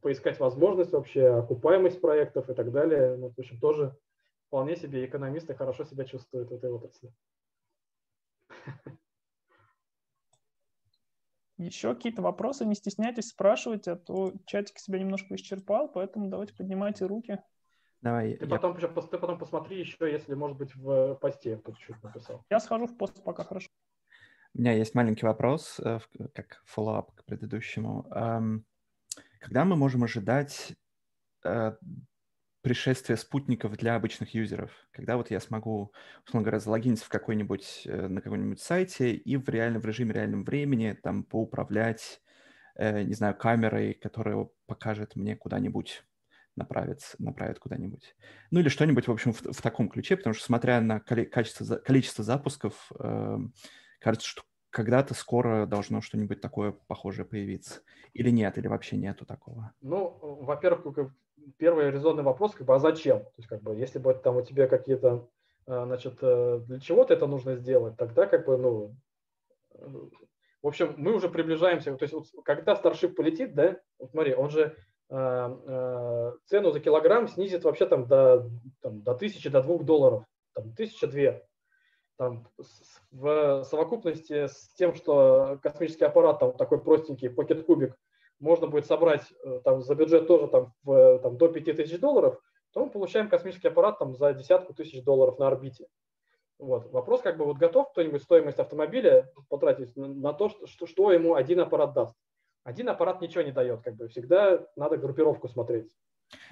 поискать возможность вообще, окупаемость проектов и так далее. Ну, в общем, тоже вполне себе экономисты хорошо себя чувствуют в этой отрасли. Еще какие-то вопросы, не стесняйтесь, спрашивать, а то чатик себя немножко исчерпал, поэтому давайте поднимайте руки. Давай. Ты, я... потом, ты потом посмотри еще, если, может быть, в посте чуть написал. Я схожу в пост пока, хорошо. У меня есть маленький вопрос, э, как follow-up к предыдущему. Когда мы можем ожидать э, пришествия спутников для обычных юзеров? Когда вот я смогу, условно говоря, залогиниться в какой-нибудь, э, на каком-нибудь сайте и в, реальном, в режиме реальном времени там поуправлять, не знаю, камерой, которая покажет мне куда-нибудь направит, направит куда-нибудь. Ну или что-нибудь, в общем, в, в таком ключе, потому что, смотря на количество, количество запусков, э, кажется, что когда-то скоро должно что-нибудь такое похожее появиться. Или нет, или вообще нету такого? Ну, во-первых, первый резонный вопрос, как бы, а зачем? То есть, как бы, если бы там у тебя какие-то, э, значит, э, для чего-то это нужно сделать, тогда, как бы, ну, в общем, мы уже приближаемся, то есть, вот, когда Starship полетит, да, вот смотри, он же э, цену за килограмм снизит вообще там до, там, до тысячи, до двух долларов, там, тысяча две там, в совокупности с тем, что космический аппарат, там такой простенький, Pocket Кубик, можно будет собрать э, там, за бюджет тоже там, в, там, до 5000 долларов, то мы получаем космический аппарат там, за десятку тысяч долларов на орбите. Вот. Вопрос, как бы вот готов кто-нибудь стоимость автомобиля потратить на то, что, что ему один аппарат даст. Один аппарат ничего не дает, как бы всегда надо группировку смотреть.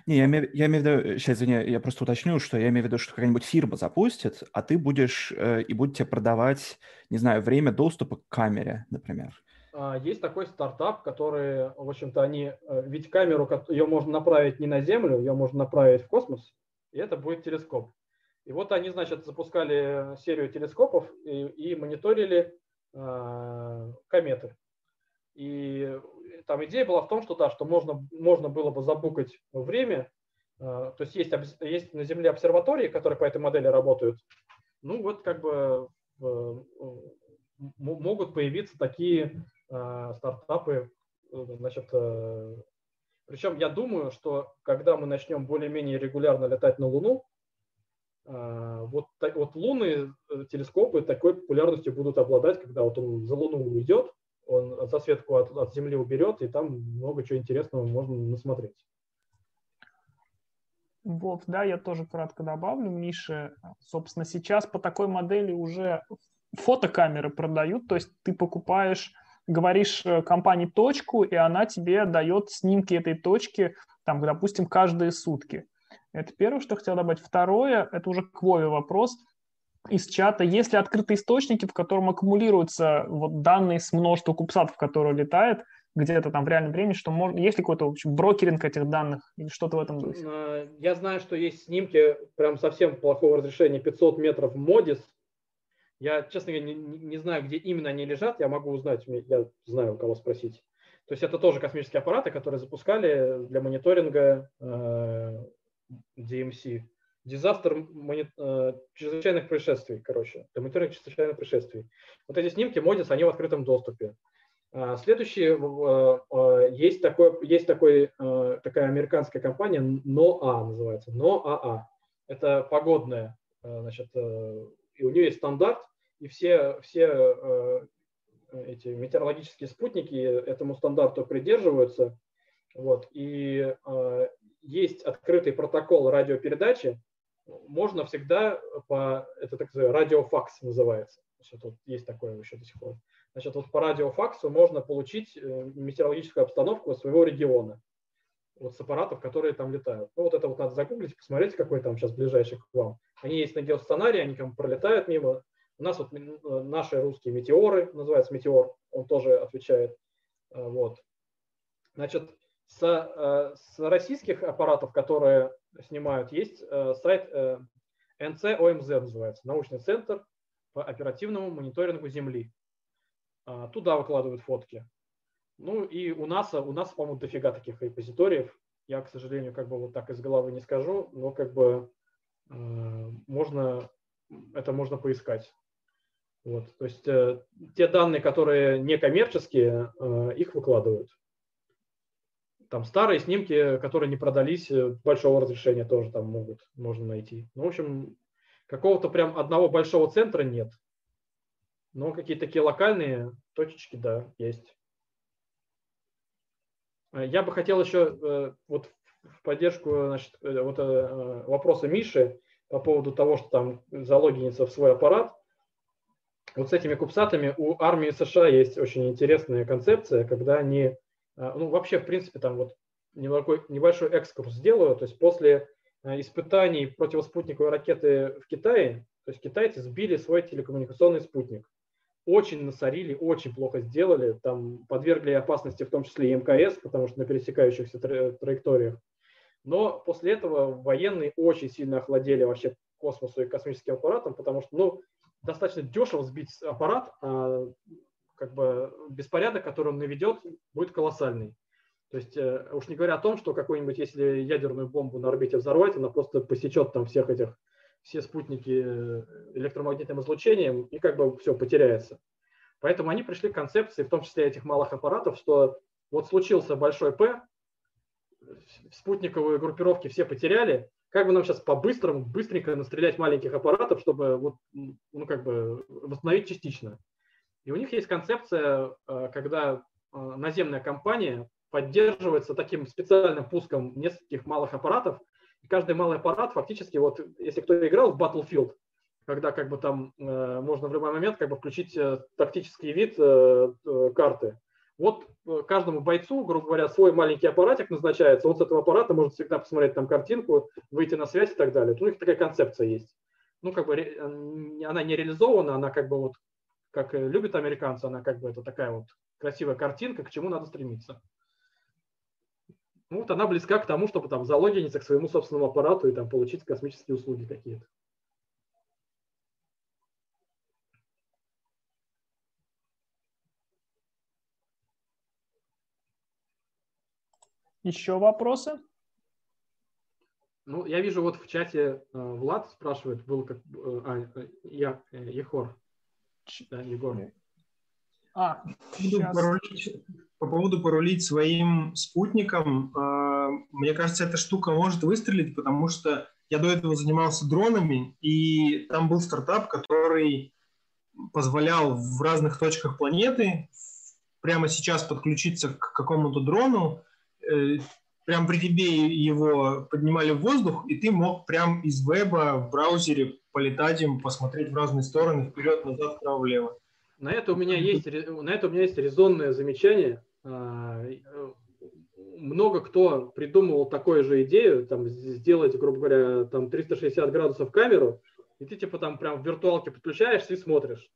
Не, я имею, я имею в виду, сейчас, извини, я просто уточню, что я имею в виду, что какая-нибудь фирма запустит, а ты будешь э, и будет тебе продавать, не знаю, время доступа к камере, например. А, есть такой стартап, который, в общем-то, они, э, ведь камеру, ее можно направить не на Землю, ее можно направить в космос, и это будет телескоп. И вот они, значит, запускали серию телескопов и, и мониторили э, кометы. И там идея была в том, что да, что можно, можно было бы забукать время. Э, то есть есть, есть на Земле обсерватории, которые по этой модели работают. Ну вот как бы могут появиться такие э, стартапы. Значит, э, причем я думаю, что когда мы начнем более-менее регулярно летать на Луну, вот, вот лунные телескопы такой популярностью будут обладать, когда вот он за Луну уйдет, он засветку от, от Земли уберет, и там много чего интересного можно насмотреть. Вов, да, я тоже кратко добавлю, Миша. Собственно, сейчас по такой модели уже фотокамеры продают, то есть ты покупаешь, говоришь э, компании точку, и она тебе дает снимки этой точки, там, допустим, каждые сутки. Это первое, что хотел добавить. Второе, это уже к Вове вопрос из чата, есть ли открытые источники, в котором аккумулируются вот данные с множества кубсатов, которые летает, где-то там в реальном времени, что можно, есть ли какой-то брокеринг этих данных или что-то в этом духе? Э, я знаю, что есть снимки прям совсем плохого разрешения 500 метров Модис. Я, честно говоря, не, не знаю, где именно они лежат, я могу узнать, я знаю, у кого спросить. То есть это тоже космические аппараты, которые запускали для мониторинга э, DMC дизастер э, чрезвычайных происшествий, короче, мониторинг чрезвычайных происшествий. Вот эти снимки Модис, они в открытом доступе. А, следующий, э, есть, такой, есть такой, э, такая американская компания, NOAA называется, NOAA. Это погодная, значит, и у нее есть стандарт, и все, все эти метеорологические спутники этому стандарту придерживаются. Вот, и есть открытый протокол радиопередачи, можно всегда по, это так называемый радиофакс называется. Значит, вот есть такое еще до сих пор. Значит, вот по радиофаксу можно получить э, метеорологическую обстановку своего региона, вот с аппаратов, которые там летают. Ну, вот это вот надо загуглить, посмотреть, какой там сейчас ближайший к вам. Они есть на геосценарии, они там пролетают мимо. У нас вот э, наши русские метеоры, называется метеор, он тоже отвечает. Э, вот. Значит, с, с российских аппаратов, которые снимают, есть э, сайт э, НЦОМЗ называется, научный центр по оперативному мониторингу Земли. А, туда выкладывают фотки. Ну и у нас, у нас, по-моему, дофига таких репозиториев. Я, к сожалению, как бы вот так из головы не скажу, но как бы э, можно, это можно поискать. Вот, то есть те данные, которые некоммерческие, их выкладывают. Там старые снимки, которые не продались, э, большого разрешения тоже там могут, можно найти. Ну, в общем, какого-то прям одного большого центра нет. Но какие-то такие локальные точечки, да, есть. Я бы хотел еще вот в поддержку значит, вот, вопроса Миши по поводу того, что там залогинится в свой аппарат. Вот с этими кубсатами у армии США есть очень интересная концепция, когда они, ну вообще в принципе там вот небольшой, небольшой экскурс сделаю, то есть после испытаний противоспутниковой ракеты в Китае, то есть китайцы сбили свой телекоммуникационный спутник. Очень насорили, очень плохо сделали, там подвергли опасности в том числе и МКС, потому что на пересекающихся траекториях. Но после этого военные очень сильно охладели вообще космосу и космическим аппаратам, потому что ну, достаточно дешево сбить аппарат, а как бы беспорядок, который он наведет, будет колоссальный. То есть э, уж не говоря о том, что какую-нибудь, если ядерную бомбу на орбите взорвать, она просто посечет там всех этих все спутники э, электромагнитным излучением, и как бы все потеряется. Поэтому они пришли к концепции, в том числе этих малых аппаратов, что вот случился большой П, спутниковые группировки все потеряли, как бы нам сейчас по-быстрому, быстренько настрелять маленьких аппаратов, чтобы вот, ну, как бы восстановить частично. И у них есть концепция, э, когда э, наземная компания поддерживается таким специальным пуском нескольких малых аппаратов, каждый малый аппарат фактически, вот если кто играл в Battlefield, когда как бы там э, можно в любой момент как бы включить э, тактический вид э, э, карты. Вот э, каждому бойцу, грубо говоря, свой маленький аппаратик назначается, он с этого аппарата может всегда посмотреть там картинку, выйти на связь и так далее. У них такая концепция есть. Ну, как бы она не реализована, она как бы вот, как любят американцы, она как бы это такая вот красивая картинка, к чему надо стремиться. Ну, вот она близка к тому, чтобы там залогиниться к своему собственному аппарату и там получить космические услуги какие-то. Еще вопросы? Ну, я вижу вот в чате э, Влад спрашивает, был как... Э, а, э, я, э, Егор. Да, Егор. А, сейчас. Порулить, по поводу порулить своим спутником, э, мне кажется, эта штука может выстрелить, потому что я до этого занимался дронами, и там был стартап, который позволял в разных точках планеты прямо сейчас подключиться к какому-то дрону, э, прям при тебе его поднимали в воздух, и ты мог прям из веба в браузере полетать им, посмотреть в разные стороны, вперед, назад, вправо, влево. На это у меня есть, на это у меня есть резонное замечание. А, много кто придумывал такую же идею, там, сделать, грубо говоря, там 360 градусов камеру, и ты типа там прям в виртуалке подключаешься и смотришь.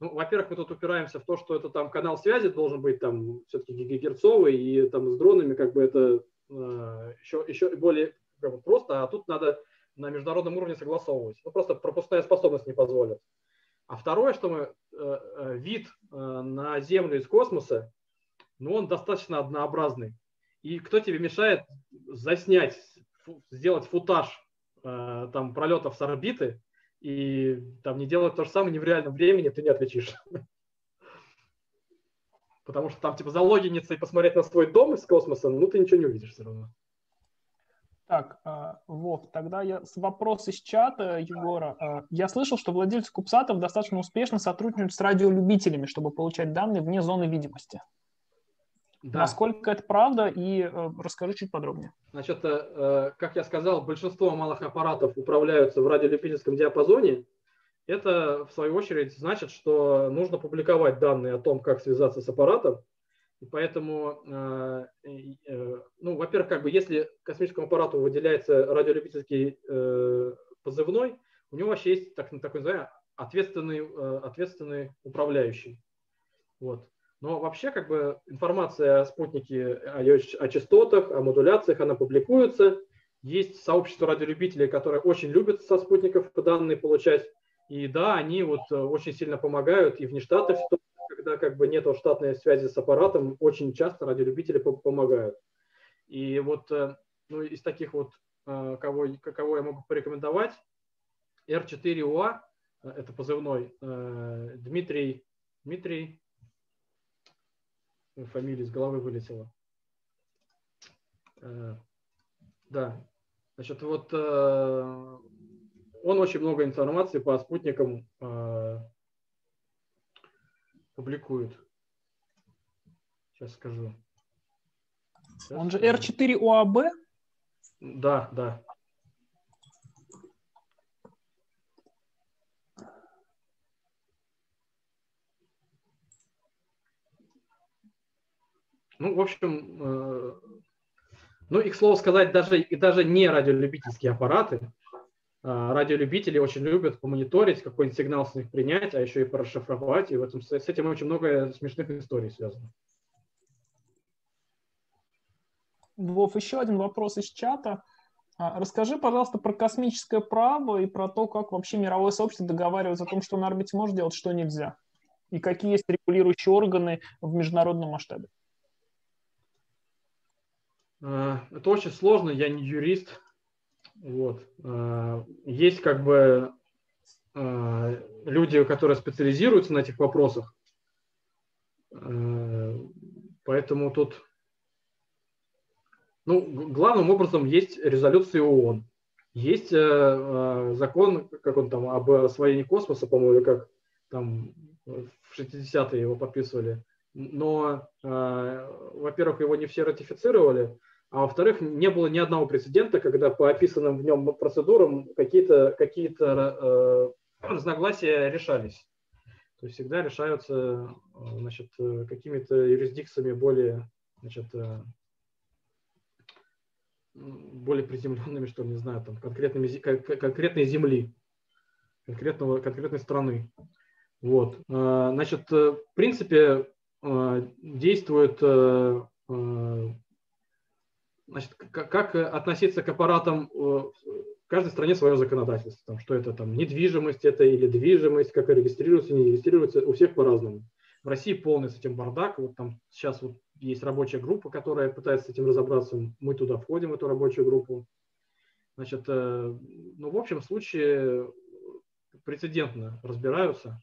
Ну, во-первых, мы тут упираемся в то, что это там канал связи должен быть там все-таки гигагерцовый, и там с дронами как бы это еще, еще более как бы, просто, а тут надо на международном уровне согласовывать. Ну, просто пропускная способность не позволит. А второе, что мы, э, э, вид э, на Землю из космоса, ну, он достаточно однообразный. И кто тебе мешает заснять, сделать футаж там пролетов с орбиты и там не делать то же самое не в реальном времени, ты не отличишь. Потому что там типа залогиниться и посмотреть на свой дом из космоса, ну ты ничего не увидишь все равно. Так, а, Вов, тогда я с вопрос из чата Егора. А, я слышал, что владельцы Кубсатов достаточно успешно сотрудничают с радиолюбителями, чтобы получать данные вне зоны видимости. Да. Насколько это правда, и э, расскажи чуть подробнее. Значит, э, э, как я сказал, большинство малых аппаратов управляются в радиолюбительском диапазоне. Это, в свою очередь, значит, что нужно публиковать данные о том, как связаться с аппаратом, и поэтому, э, э, ну, во-первых, как бы, если космическому аппарату выделяется радиолюбительский э, позывной, у него вообще есть так, такой называемый ответственный, ответственный управляющий. Вот. Но вообще, как бы, информация о спутнике, о, о частотах, о модуляциях, она публикуется. Есть сообщество радиолюбителей, которые очень любят со спутников данные получать. И да, они вот очень сильно помогают и внештатных ситуациях, когда как бы нет штатной связи с аппаратом, очень часто радиолюбители помогают. И вот э, ну, из таких вот, э, кого, кого я могу порекомендовать, R4UA, э, это позывной, Дмитрий, Дмитрий, фамилия из головы вылетела. Да, значит, вот он очень много информации по спутникам публикуют. Сейчас скажу. Он же R4 ОАБ? Да, да. Ну, в общем, э, ну и, к слову сказать, даже, и даже не радиолюбительские аппараты, а радиолюбители очень любят помониторить, какой-нибудь сигнал с них принять, а еще и порасшифровать, и в этом, с этим очень много смешных историй связано. Вов, еще один вопрос из чата. А, расскажи, пожалуйста, про космическое право и про то, как вообще мировое сообщество договаривается о том, что на орбите может делать, что нельзя. И какие есть регулирующие органы в международном масштабе. А, это очень сложно, я не юрист. Вот. А, есть как бы люди, которые специализируются на этих вопросах. Поэтому тут ну, главным образом есть резолюции ООН. Есть э, закон, как он там, об освоении космоса, по-моему, как там в 60-е его подписывали. Но, э, во-первых, его не все ратифицировали, а во-вторых, не было ни одного прецедента, когда по описанным в нем процедурам какие-то какие э, разногласия решались. То есть всегда решаются э, значит, э, какими-то юрисдикциями более значит, более приземленными, что не знаю, там, конкретными, конкретной земли, конкретного, конкретной страны. Вот. Значит, э, в принципе, действует, э, э, значит, как относиться к аппаратам в каждой стране свое законодательство. Там, что это там недвижимость это или движимость, как регистрируется, не регистрируется, у всех по-разному. В России полный с этим бардак. Вот там сейчас вот есть рабочая группа, которая пытается с этим разобраться. Мы туда входим, в эту рабочую группу. Значит, э, ну, в общем случае прецедентно разбираются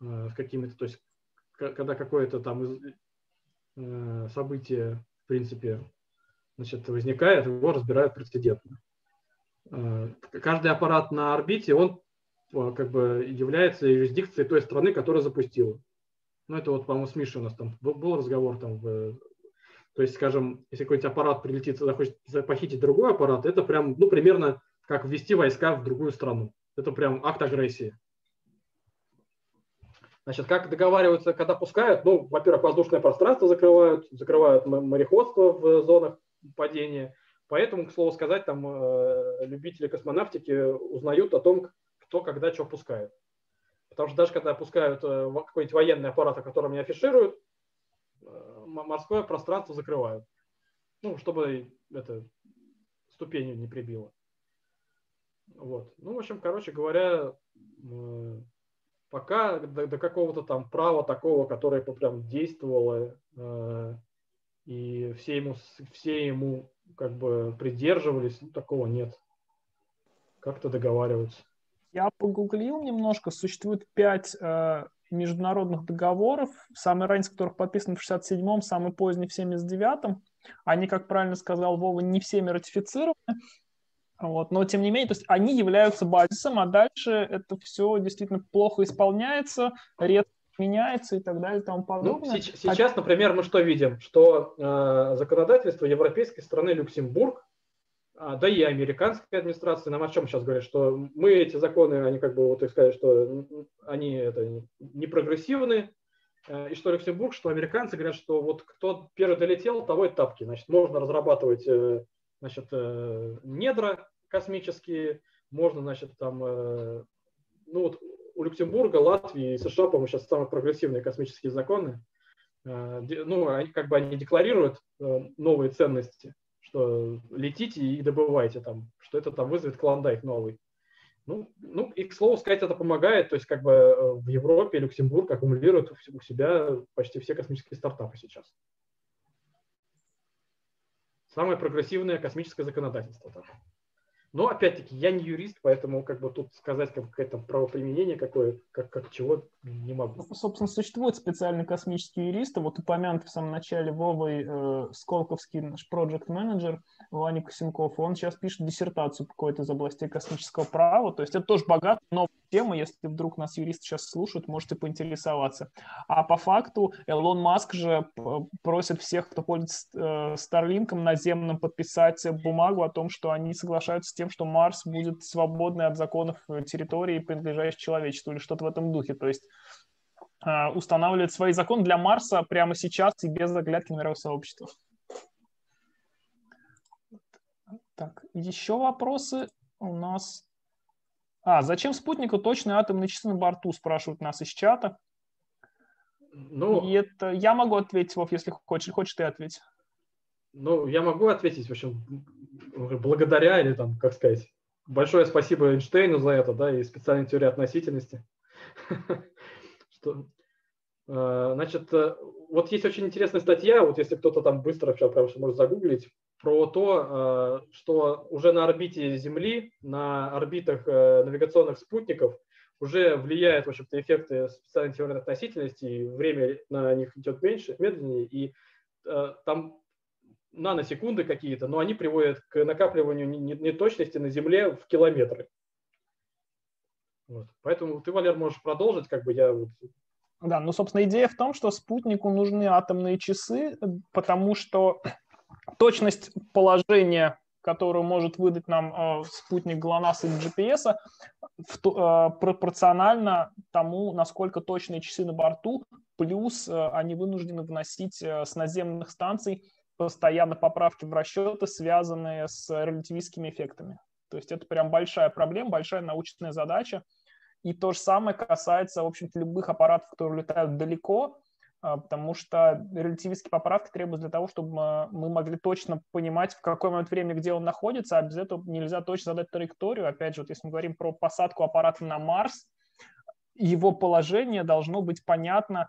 э, с какими-то, то есть когда какое-то там э, событие, в принципе, значит, возникает, его разбирают прецедентно. Каждый аппарат на орбите, он как бы является юрисдикцией той страны, которая запустила. Ну, это вот, по-моему, с Мишей у нас там был, разговор там. В, то есть, скажем, если какой-то аппарат прилетит, захочет похитить другой аппарат, это прям, ну, примерно как ввести войска в другую страну. Это прям акт агрессии. Значит, как договариваются, когда пускают? Ну, во-первых, воздушное пространство закрывают, закрывают мореходство в зонах падения. Поэтому, к слову сказать, там э, любители космонавтики узнают о том, кто когда что пускает. Потому что даже когда опускают э, какой-нибудь военный аппарат, о котором не афишируют, э, морское пространство закрывают. Ну, чтобы это ступени не прибило. Вот. Ну, в общем, короче говоря, э, пока до, до какого-то там права такого, которое прям действовало, и все ему, все ему как бы придерживались, ну, такого нет. Как-то договариваются. Я погуглил немножко, существует пять э, международных договоров, самый ранний из которых подписан в 67-м, самый поздний в 79-м. Они, как правильно сказал Вова, не всеми ратифицированы. Вот. Но, тем не менее, то есть они являются базисом, а дальше это все действительно плохо исполняется, редко меняется и так далее и тому ну, подобное. Ну, сейчас, например, мы что видим? Что э, законодательство европейской страны Люксембург а, да и американская администрация нам о чем сейчас говорят, что мы эти законы, они как бы вот их сказали, что они это не прогрессивны, э, и что Люксембург, что американцы говорят, что вот кто первый долетел, того и тапки. Значит, можно разрабатывать э, значит, э, недра космические, можно, значит, там, ну вот у Люксембурга, Латвии и США, по-моему, сейчас самые прогрессивные космические законы. Ну, они как бы они декларируют новые ценности, что летите и добывайте там, что это там вызовет клондайк новый. Ну, ну, и, к слову сказать, это помогает. То есть, как бы э, в Европе Люксембург аккумулирует у себя почти все космические стартапы сейчас. Самое прогрессивное космическое законодательство. Там. Но опять-таки я не юрист, поэтому как бы тут сказать как какое-то правоприменение какое, как, как чего не могу. Ну, собственно, существуют специальные космические юристы. Вот упомянутый в самом начале Вовой э, Сколковский наш проект менеджер Ваня Косенков, он сейчас пишет диссертацию какой-то из областей космического права. То есть это тоже богатый, но тема, если вдруг нас юристы сейчас слушают, можете поинтересоваться. А по факту Элон Маск же просит всех, кто пользуется Старлинком наземным, подписать бумагу о том, что они соглашаются с тем, что Марс будет свободный от законов территории, принадлежащей человечеству, или что-то в этом духе. То есть устанавливает свои законы для Марса прямо сейчас и без оглядки на мировое сообщество. Так, еще вопросы у нас. А, зачем спутнику точные атомные часы на борту, спрашивают нас из чата. Ну, и это я могу ответить, Вов, если хочешь. Хочешь ты ответить? Ну, я могу ответить, в общем, благодаря или там, как сказать, большое спасибо Эйнштейну за это, да, и специальной теории относительности. Что, э, значит, э, вот есть очень интересная статья, вот если кто-то там быстро сейчас прям может загуглить, про то, э, что уже на орбите Земли, на орбитах навигационных спутников уже влияют, в общем-то, эффекты специальной теории относительности, и время на них идет меньше, медленнее, и там наносекунды какие-то, но они приводят к накапливанию неточности на Земле в километры. Вот. Поэтому ты, Валер, можешь продолжить, как бы я... Да, ну, собственно, идея в том, что спутнику нужны атомные часы, потому что точность положения, которую может выдать нам э, спутник ГЛОНАСС или GPS, в, э, пропорционально тому, насколько точные часы на борту, плюс э, они вынуждены вносить э, с наземных станций постоянно поправки в расчеты, связанные с релятивистскими эффектами. То есть это прям большая проблема, большая научная задача. И то же самое касается, в общем-то, любых аппаратов, которые летают далеко, потому что релятивистские поправки требуются для того, чтобы мы могли точно понимать, в какой момент времени, где он находится, а без этого нельзя точно задать траекторию. Опять же, вот если мы говорим про посадку аппарата на Марс, его положение должно быть понятно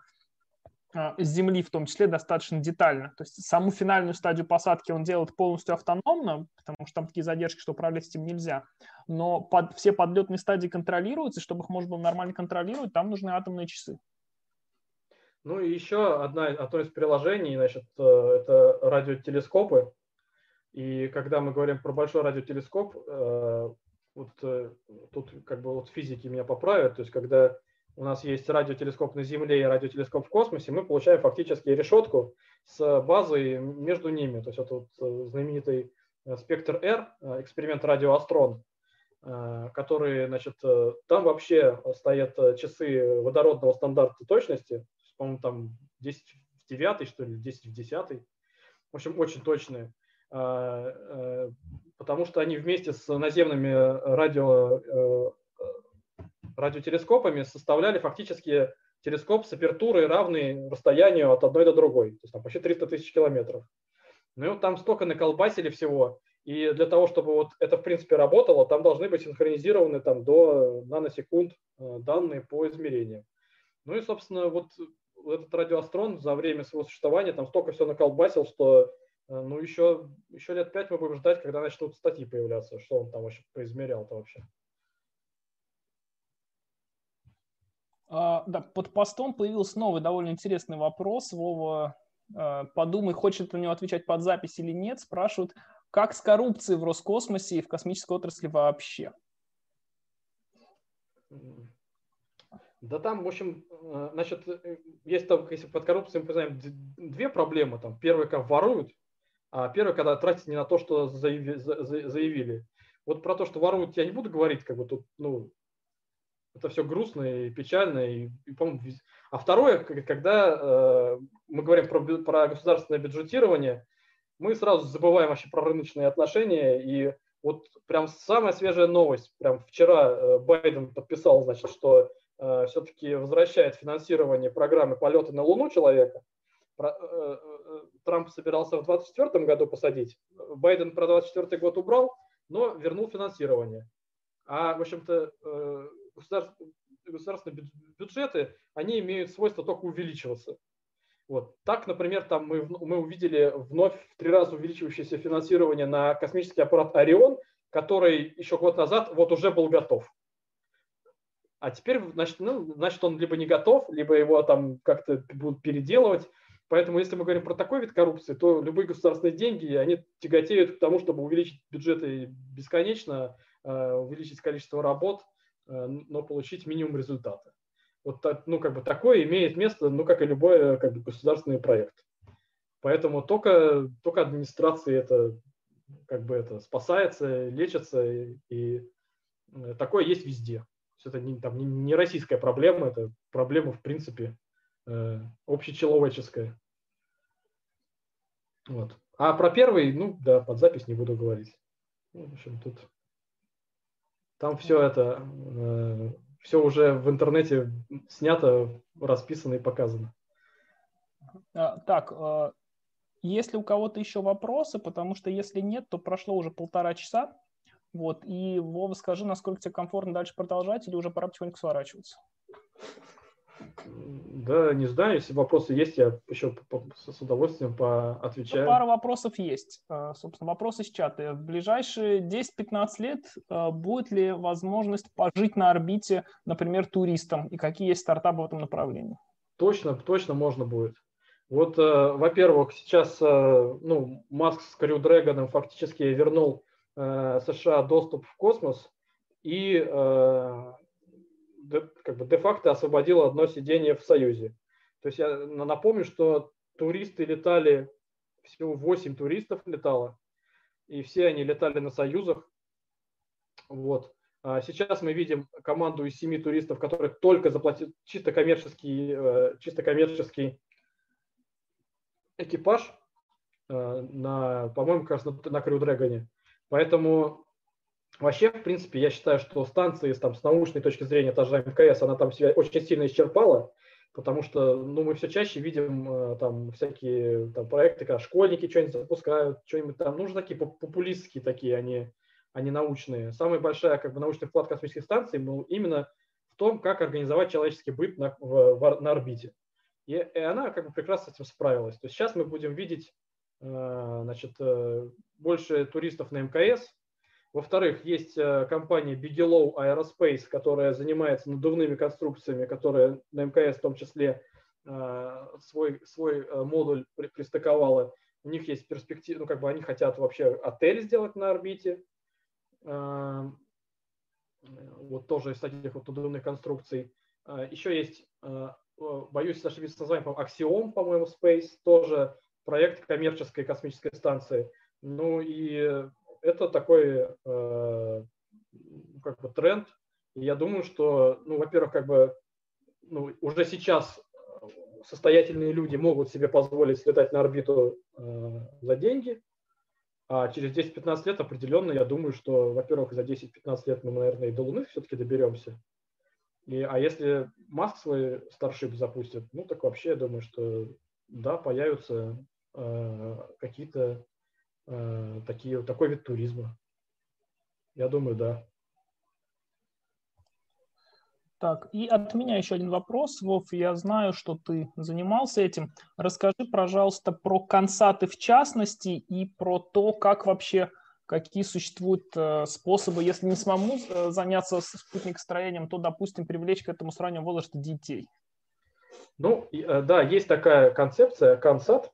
а, с Земли в том числе достаточно детально. То есть саму финальную стадию посадки он делает полностью автономно, потому что там такие задержки, что управлять этим нельзя. Но под, все подлетные стадии контролируются, чтобы их можно было нормально контролировать, там нужны атомные часы. Ну и еще одна, одно из приложений, значит, э, это радиотелескопы. И когда мы говорим про большой радиотелескоп, э, вот э, тут как бы вот физики меня поправят, то есть когда у нас есть радиотелескоп на Земле и радиотелескоп в космосе, мы получаем фактически решетку с базой между ними. То есть это вот знаменитый спектр R, эксперимент радиоастрон, который, значит, там вообще стоят часы водородного стандарта точности, по-моему, там 10 в 9, что ли, 10 в 10. В общем, очень точные потому что они вместе с наземными радио радиотелескопами составляли фактически телескоп с апертурой, равный расстоянию от одной до другой, то есть там почти 300 тысяч километров. Ну и вот там столько наколбасили всего, и для того, чтобы вот это в принципе работало, там должны быть синхронизированы там до наносекунд э, данные по измерениям. Ну и, собственно, вот этот радиоастрон за время своего существования там столько все наколбасил, что э, ну еще, еще лет пять мы будем ждать, когда начнут статьи появляться, что он там вообще поизмерял-то вообще. А, да, под постом появился новый довольно интересный вопрос. Вова, а, подумай, хочет на него отвечать под запись или нет. Спрашивают, как с коррупцией в Роскосмосе и в космической отрасли вообще? Да там, в общем, э, значит, э, есть там, если под коррупцией мы знаем, две проблемы. Там, первая, как воруют, а первая, когда тратят не на то, что заявили. Вот про то, что воруют, я не буду говорить, как бы тут, ну, это все грустно и печально. И, и, а второе, когда э, мы говорим про, про государственное бюджетирование, мы сразу забываем вообще про рыночные отношения. И вот прям самая свежая новость, прям вчера э, Байден подписал, значит, что все-таки возвращает финансирование программы полета на Луну человека. Э, э, э Трамп собирался в 2024 году посадить. Байден про 2024 год убрал, но вернул финансирование. А, в общем-то, э, государственные бюджеты, они имеют свойство только увеличиваться. Вот. Так, например, там мы, мы увидели вновь в три раза увеличивающееся финансирование на космический аппарат «Орион», который еще год назад вот уже был готов. А теперь, значит, ну, значит, он либо не готов, либо его там как-то будут переделывать. Поэтому, если мы говорим про такой вид коррупции, то любые государственные деньги, они тяготеют к тому, чтобы увеличить бюджеты бесконечно, э, увеличить количество работ – но получить минимум результата. Вот ну, как бы такое имеет место, ну, как и любой как бы, государственный проект. Поэтому только, только администрации это как бы это спасается, лечится, и такое есть везде. Это не, там, не, не российская проблема, это проблема, в принципе, э, общечеловеческая. Вот. А про первый, ну да, под запись не буду говорить. Ну, в общем, тут там все это, э, все уже в интернете снято, расписано и показано. А, так, э, есть ли у кого-то еще вопросы? Потому что если нет, то прошло уже полтора часа. Вот, и Вова, скажи, насколько тебе комфортно дальше продолжать или уже пора потихоньку сворачиваться? Да, не знаю, если вопросы есть, я еще с удовольствием поотвечаю. Ну, пара вопросов есть. А, собственно, вопрос из чата. В ближайшие 10-15 лет а, будет ли возможность пожить на орбите, например, туристам? И какие есть стартапы в этом направлении? Точно, точно можно будет. Вот, э, во-первых, сейчас э, ну, Маск с Crew Dragon фактически вернул США доступ в космос и как бы де-факто освободил одно сиденье в Союзе. То есть я напомню, что туристы летали, всего 8 туристов летало, и все они летали на Союзах. Вот. А сейчас мы видим команду из 7 туристов, которые только заплатили чисто коммерческий, чисто коммерческий экипаж э, на, по-моему, как раз на, на Crew Dragon. Поэтому вообще, в принципе, я считаю, что станции там, с научной точки зрения, та же МКС, она там себя очень сильно исчерпала, потому что ну, мы все чаще видим э, там всякие там, проекты, когда школьники что-нибудь запускают, что-нибудь там, ну, уже такие популистские такие, они, они научные. Самая большая как бы, научный вклад космических станций был именно в том, как организовать человеческий быт на, в, на орбите. И, и она как бы прекрасно с этим справилась. То есть сейчас мы будем видеть э, значит, э, больше туристов на МКС. Во-вторых, есть э, компания Bigelow Aerospace, которая занимается надувными конструкциями, которая на МКС в том числе свой, свой модуль пристыковала. У них есть перспектива, ну как бы они хотят вообще отель сделать на орбите. Вот тоже из таких вот надувных конструкций. Еще есть Э, боюсь ошибиться с названием, Axiom, по-моему, Space, тоже проект коммерческой космической станции. Ну и это такой э, как бы тренд. Я думаю, что, ну, во-первых, как бы ну, уже сейчас состоятельные люди могут себе позволить слетать на орбиту э, за деньги, а через 10-15 лет определенно, я думаю, что, во-первых, за 10-15 лет мы, наверное, и до Луны все-таки доберемся. И, а если Маск свой старшип запустит, ну так вообще я думаю, что да, появятся э, какие-то э, такие, такой вид туризма. Я думаю, да. Так, и от меня еще один вопрос, Вов. Я знаю, что ты занимался этим. Расскажи, пожалуйста, про консаты в частности и про то, как вообще какие существуют э, способы, если не самому э, заняться спутникостроением, то, допустим, привлечь к этому с раннего возраста детей? Ну, э, да, есть такая концепция, Кансат.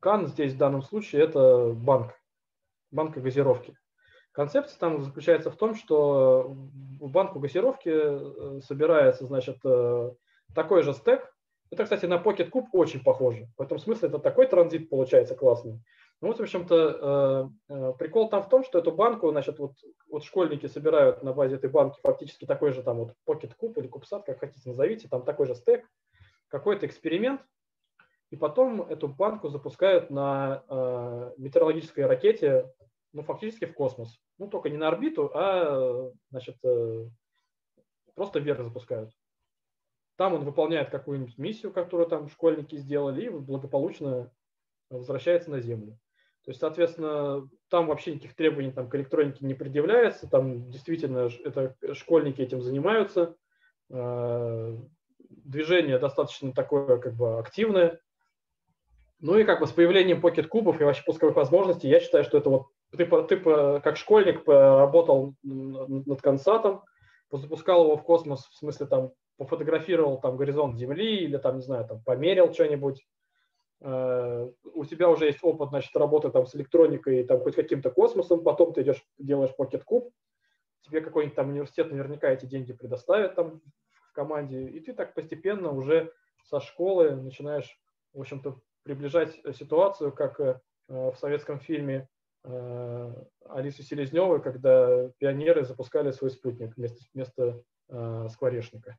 Кан здесь в данном случае это банк, банк газировки. Концепция там заключается в том, что в банку газировки собирается, значит, такой же стек. Это, кстати, на Pocket Cube очень похоже. В этом смысле это такой транзит получается классный. Ну вот, в общем-то, э, э, прикол там в том, что эту банку, значит, вот, вот школьники собирают на базе этой банки фактически такой же там вот Pocket Cube или CubeSat, как хотите назовите, там такой же стек, какой-то эксперимент, и потом эту банку запускают на э, метеорологической ракете, ну, фактически в космос. Ну, только не на орбиту, а, значит, э, просто вверх запускают. Там он выполняет какую-нибудь миссию, которую там школьники сделали, и благополучно возвращается на Землю. То есть, соответственно, там вообще никаких требований там, к электронике не предъявляется, там действительно это школьники этим занимаются, э, движение достаточно такое как бы активное. Ну и как бы с появлением покет-кубов и вообще пусковых возможностей, я считаю, что это вот ты, ты как школьник поработал над консатом, запускал его в космос, в смысле там пофотографировал там горизонт Земли или там, не знаю, там померил что-нибудь, Э, у тебя уже есть опыт, значит, работы там с электроникой, там хоть каким-то космосом, потом ты идешь, делаешь Cube, тебе какой-нибудь там университет наверняка эти деньги предоставит там в команде, и ты так постепенно уже со школы начинаешь, в общем-то, приближать ситуацию, как э, в советском фильме э, Алисы Селезневой, когда пионеры запускали свой спутник вместо, вместо э, скворечника.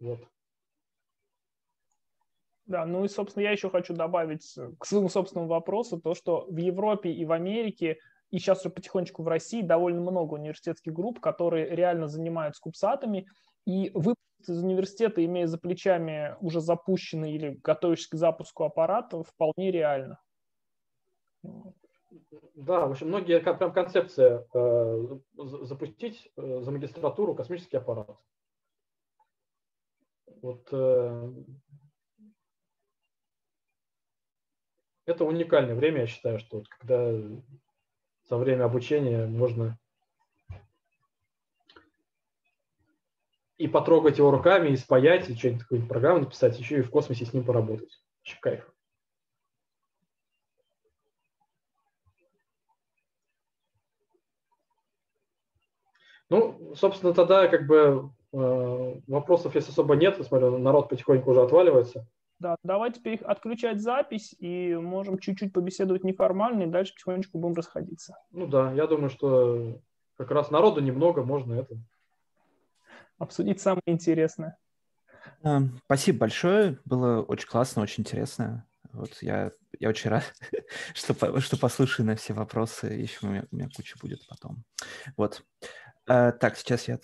Вот. Да, ну и, собственно, я еще хочу добавить к своему собственному вопросу то, что в Европе и в Америке, и сейчас уже потихонечку в России довольно много университетских групп, которые реально занимаются кубсатами, и выпуск из университета, имея за плечами уже запущенный или готовящийся к запуску аппарат, вполне реально. Да, в общем, многие прям концепция э, запустить э, за магистратуру космический аппарат. Вот э, это уникальное время, я считаю, что вот когда за время обучения можно и потрогать его руками, и спаять, и что-нибудь такую программу написать, еще и в космосе с ним поработать. Очень кайф. Ну, собственно, тогда как бы э, вопросов, если особо нет, я смотрю, народ потихоньку уже отваливается. Да, давайте теперь отключать запись и можем чуть-чуть побеседовать неформально, и дальше потихонечку будем расходиться. Ну да, я думаю, что как раз народу немного, можно это. Обсудить самое интересное. Спасибо большое, было очень классно, очень интересно. Вот я, я очень рад, что, что послушаю на все вопросы. Еще у меня, у меня куча будет потом. Вот. А, так, сейчас я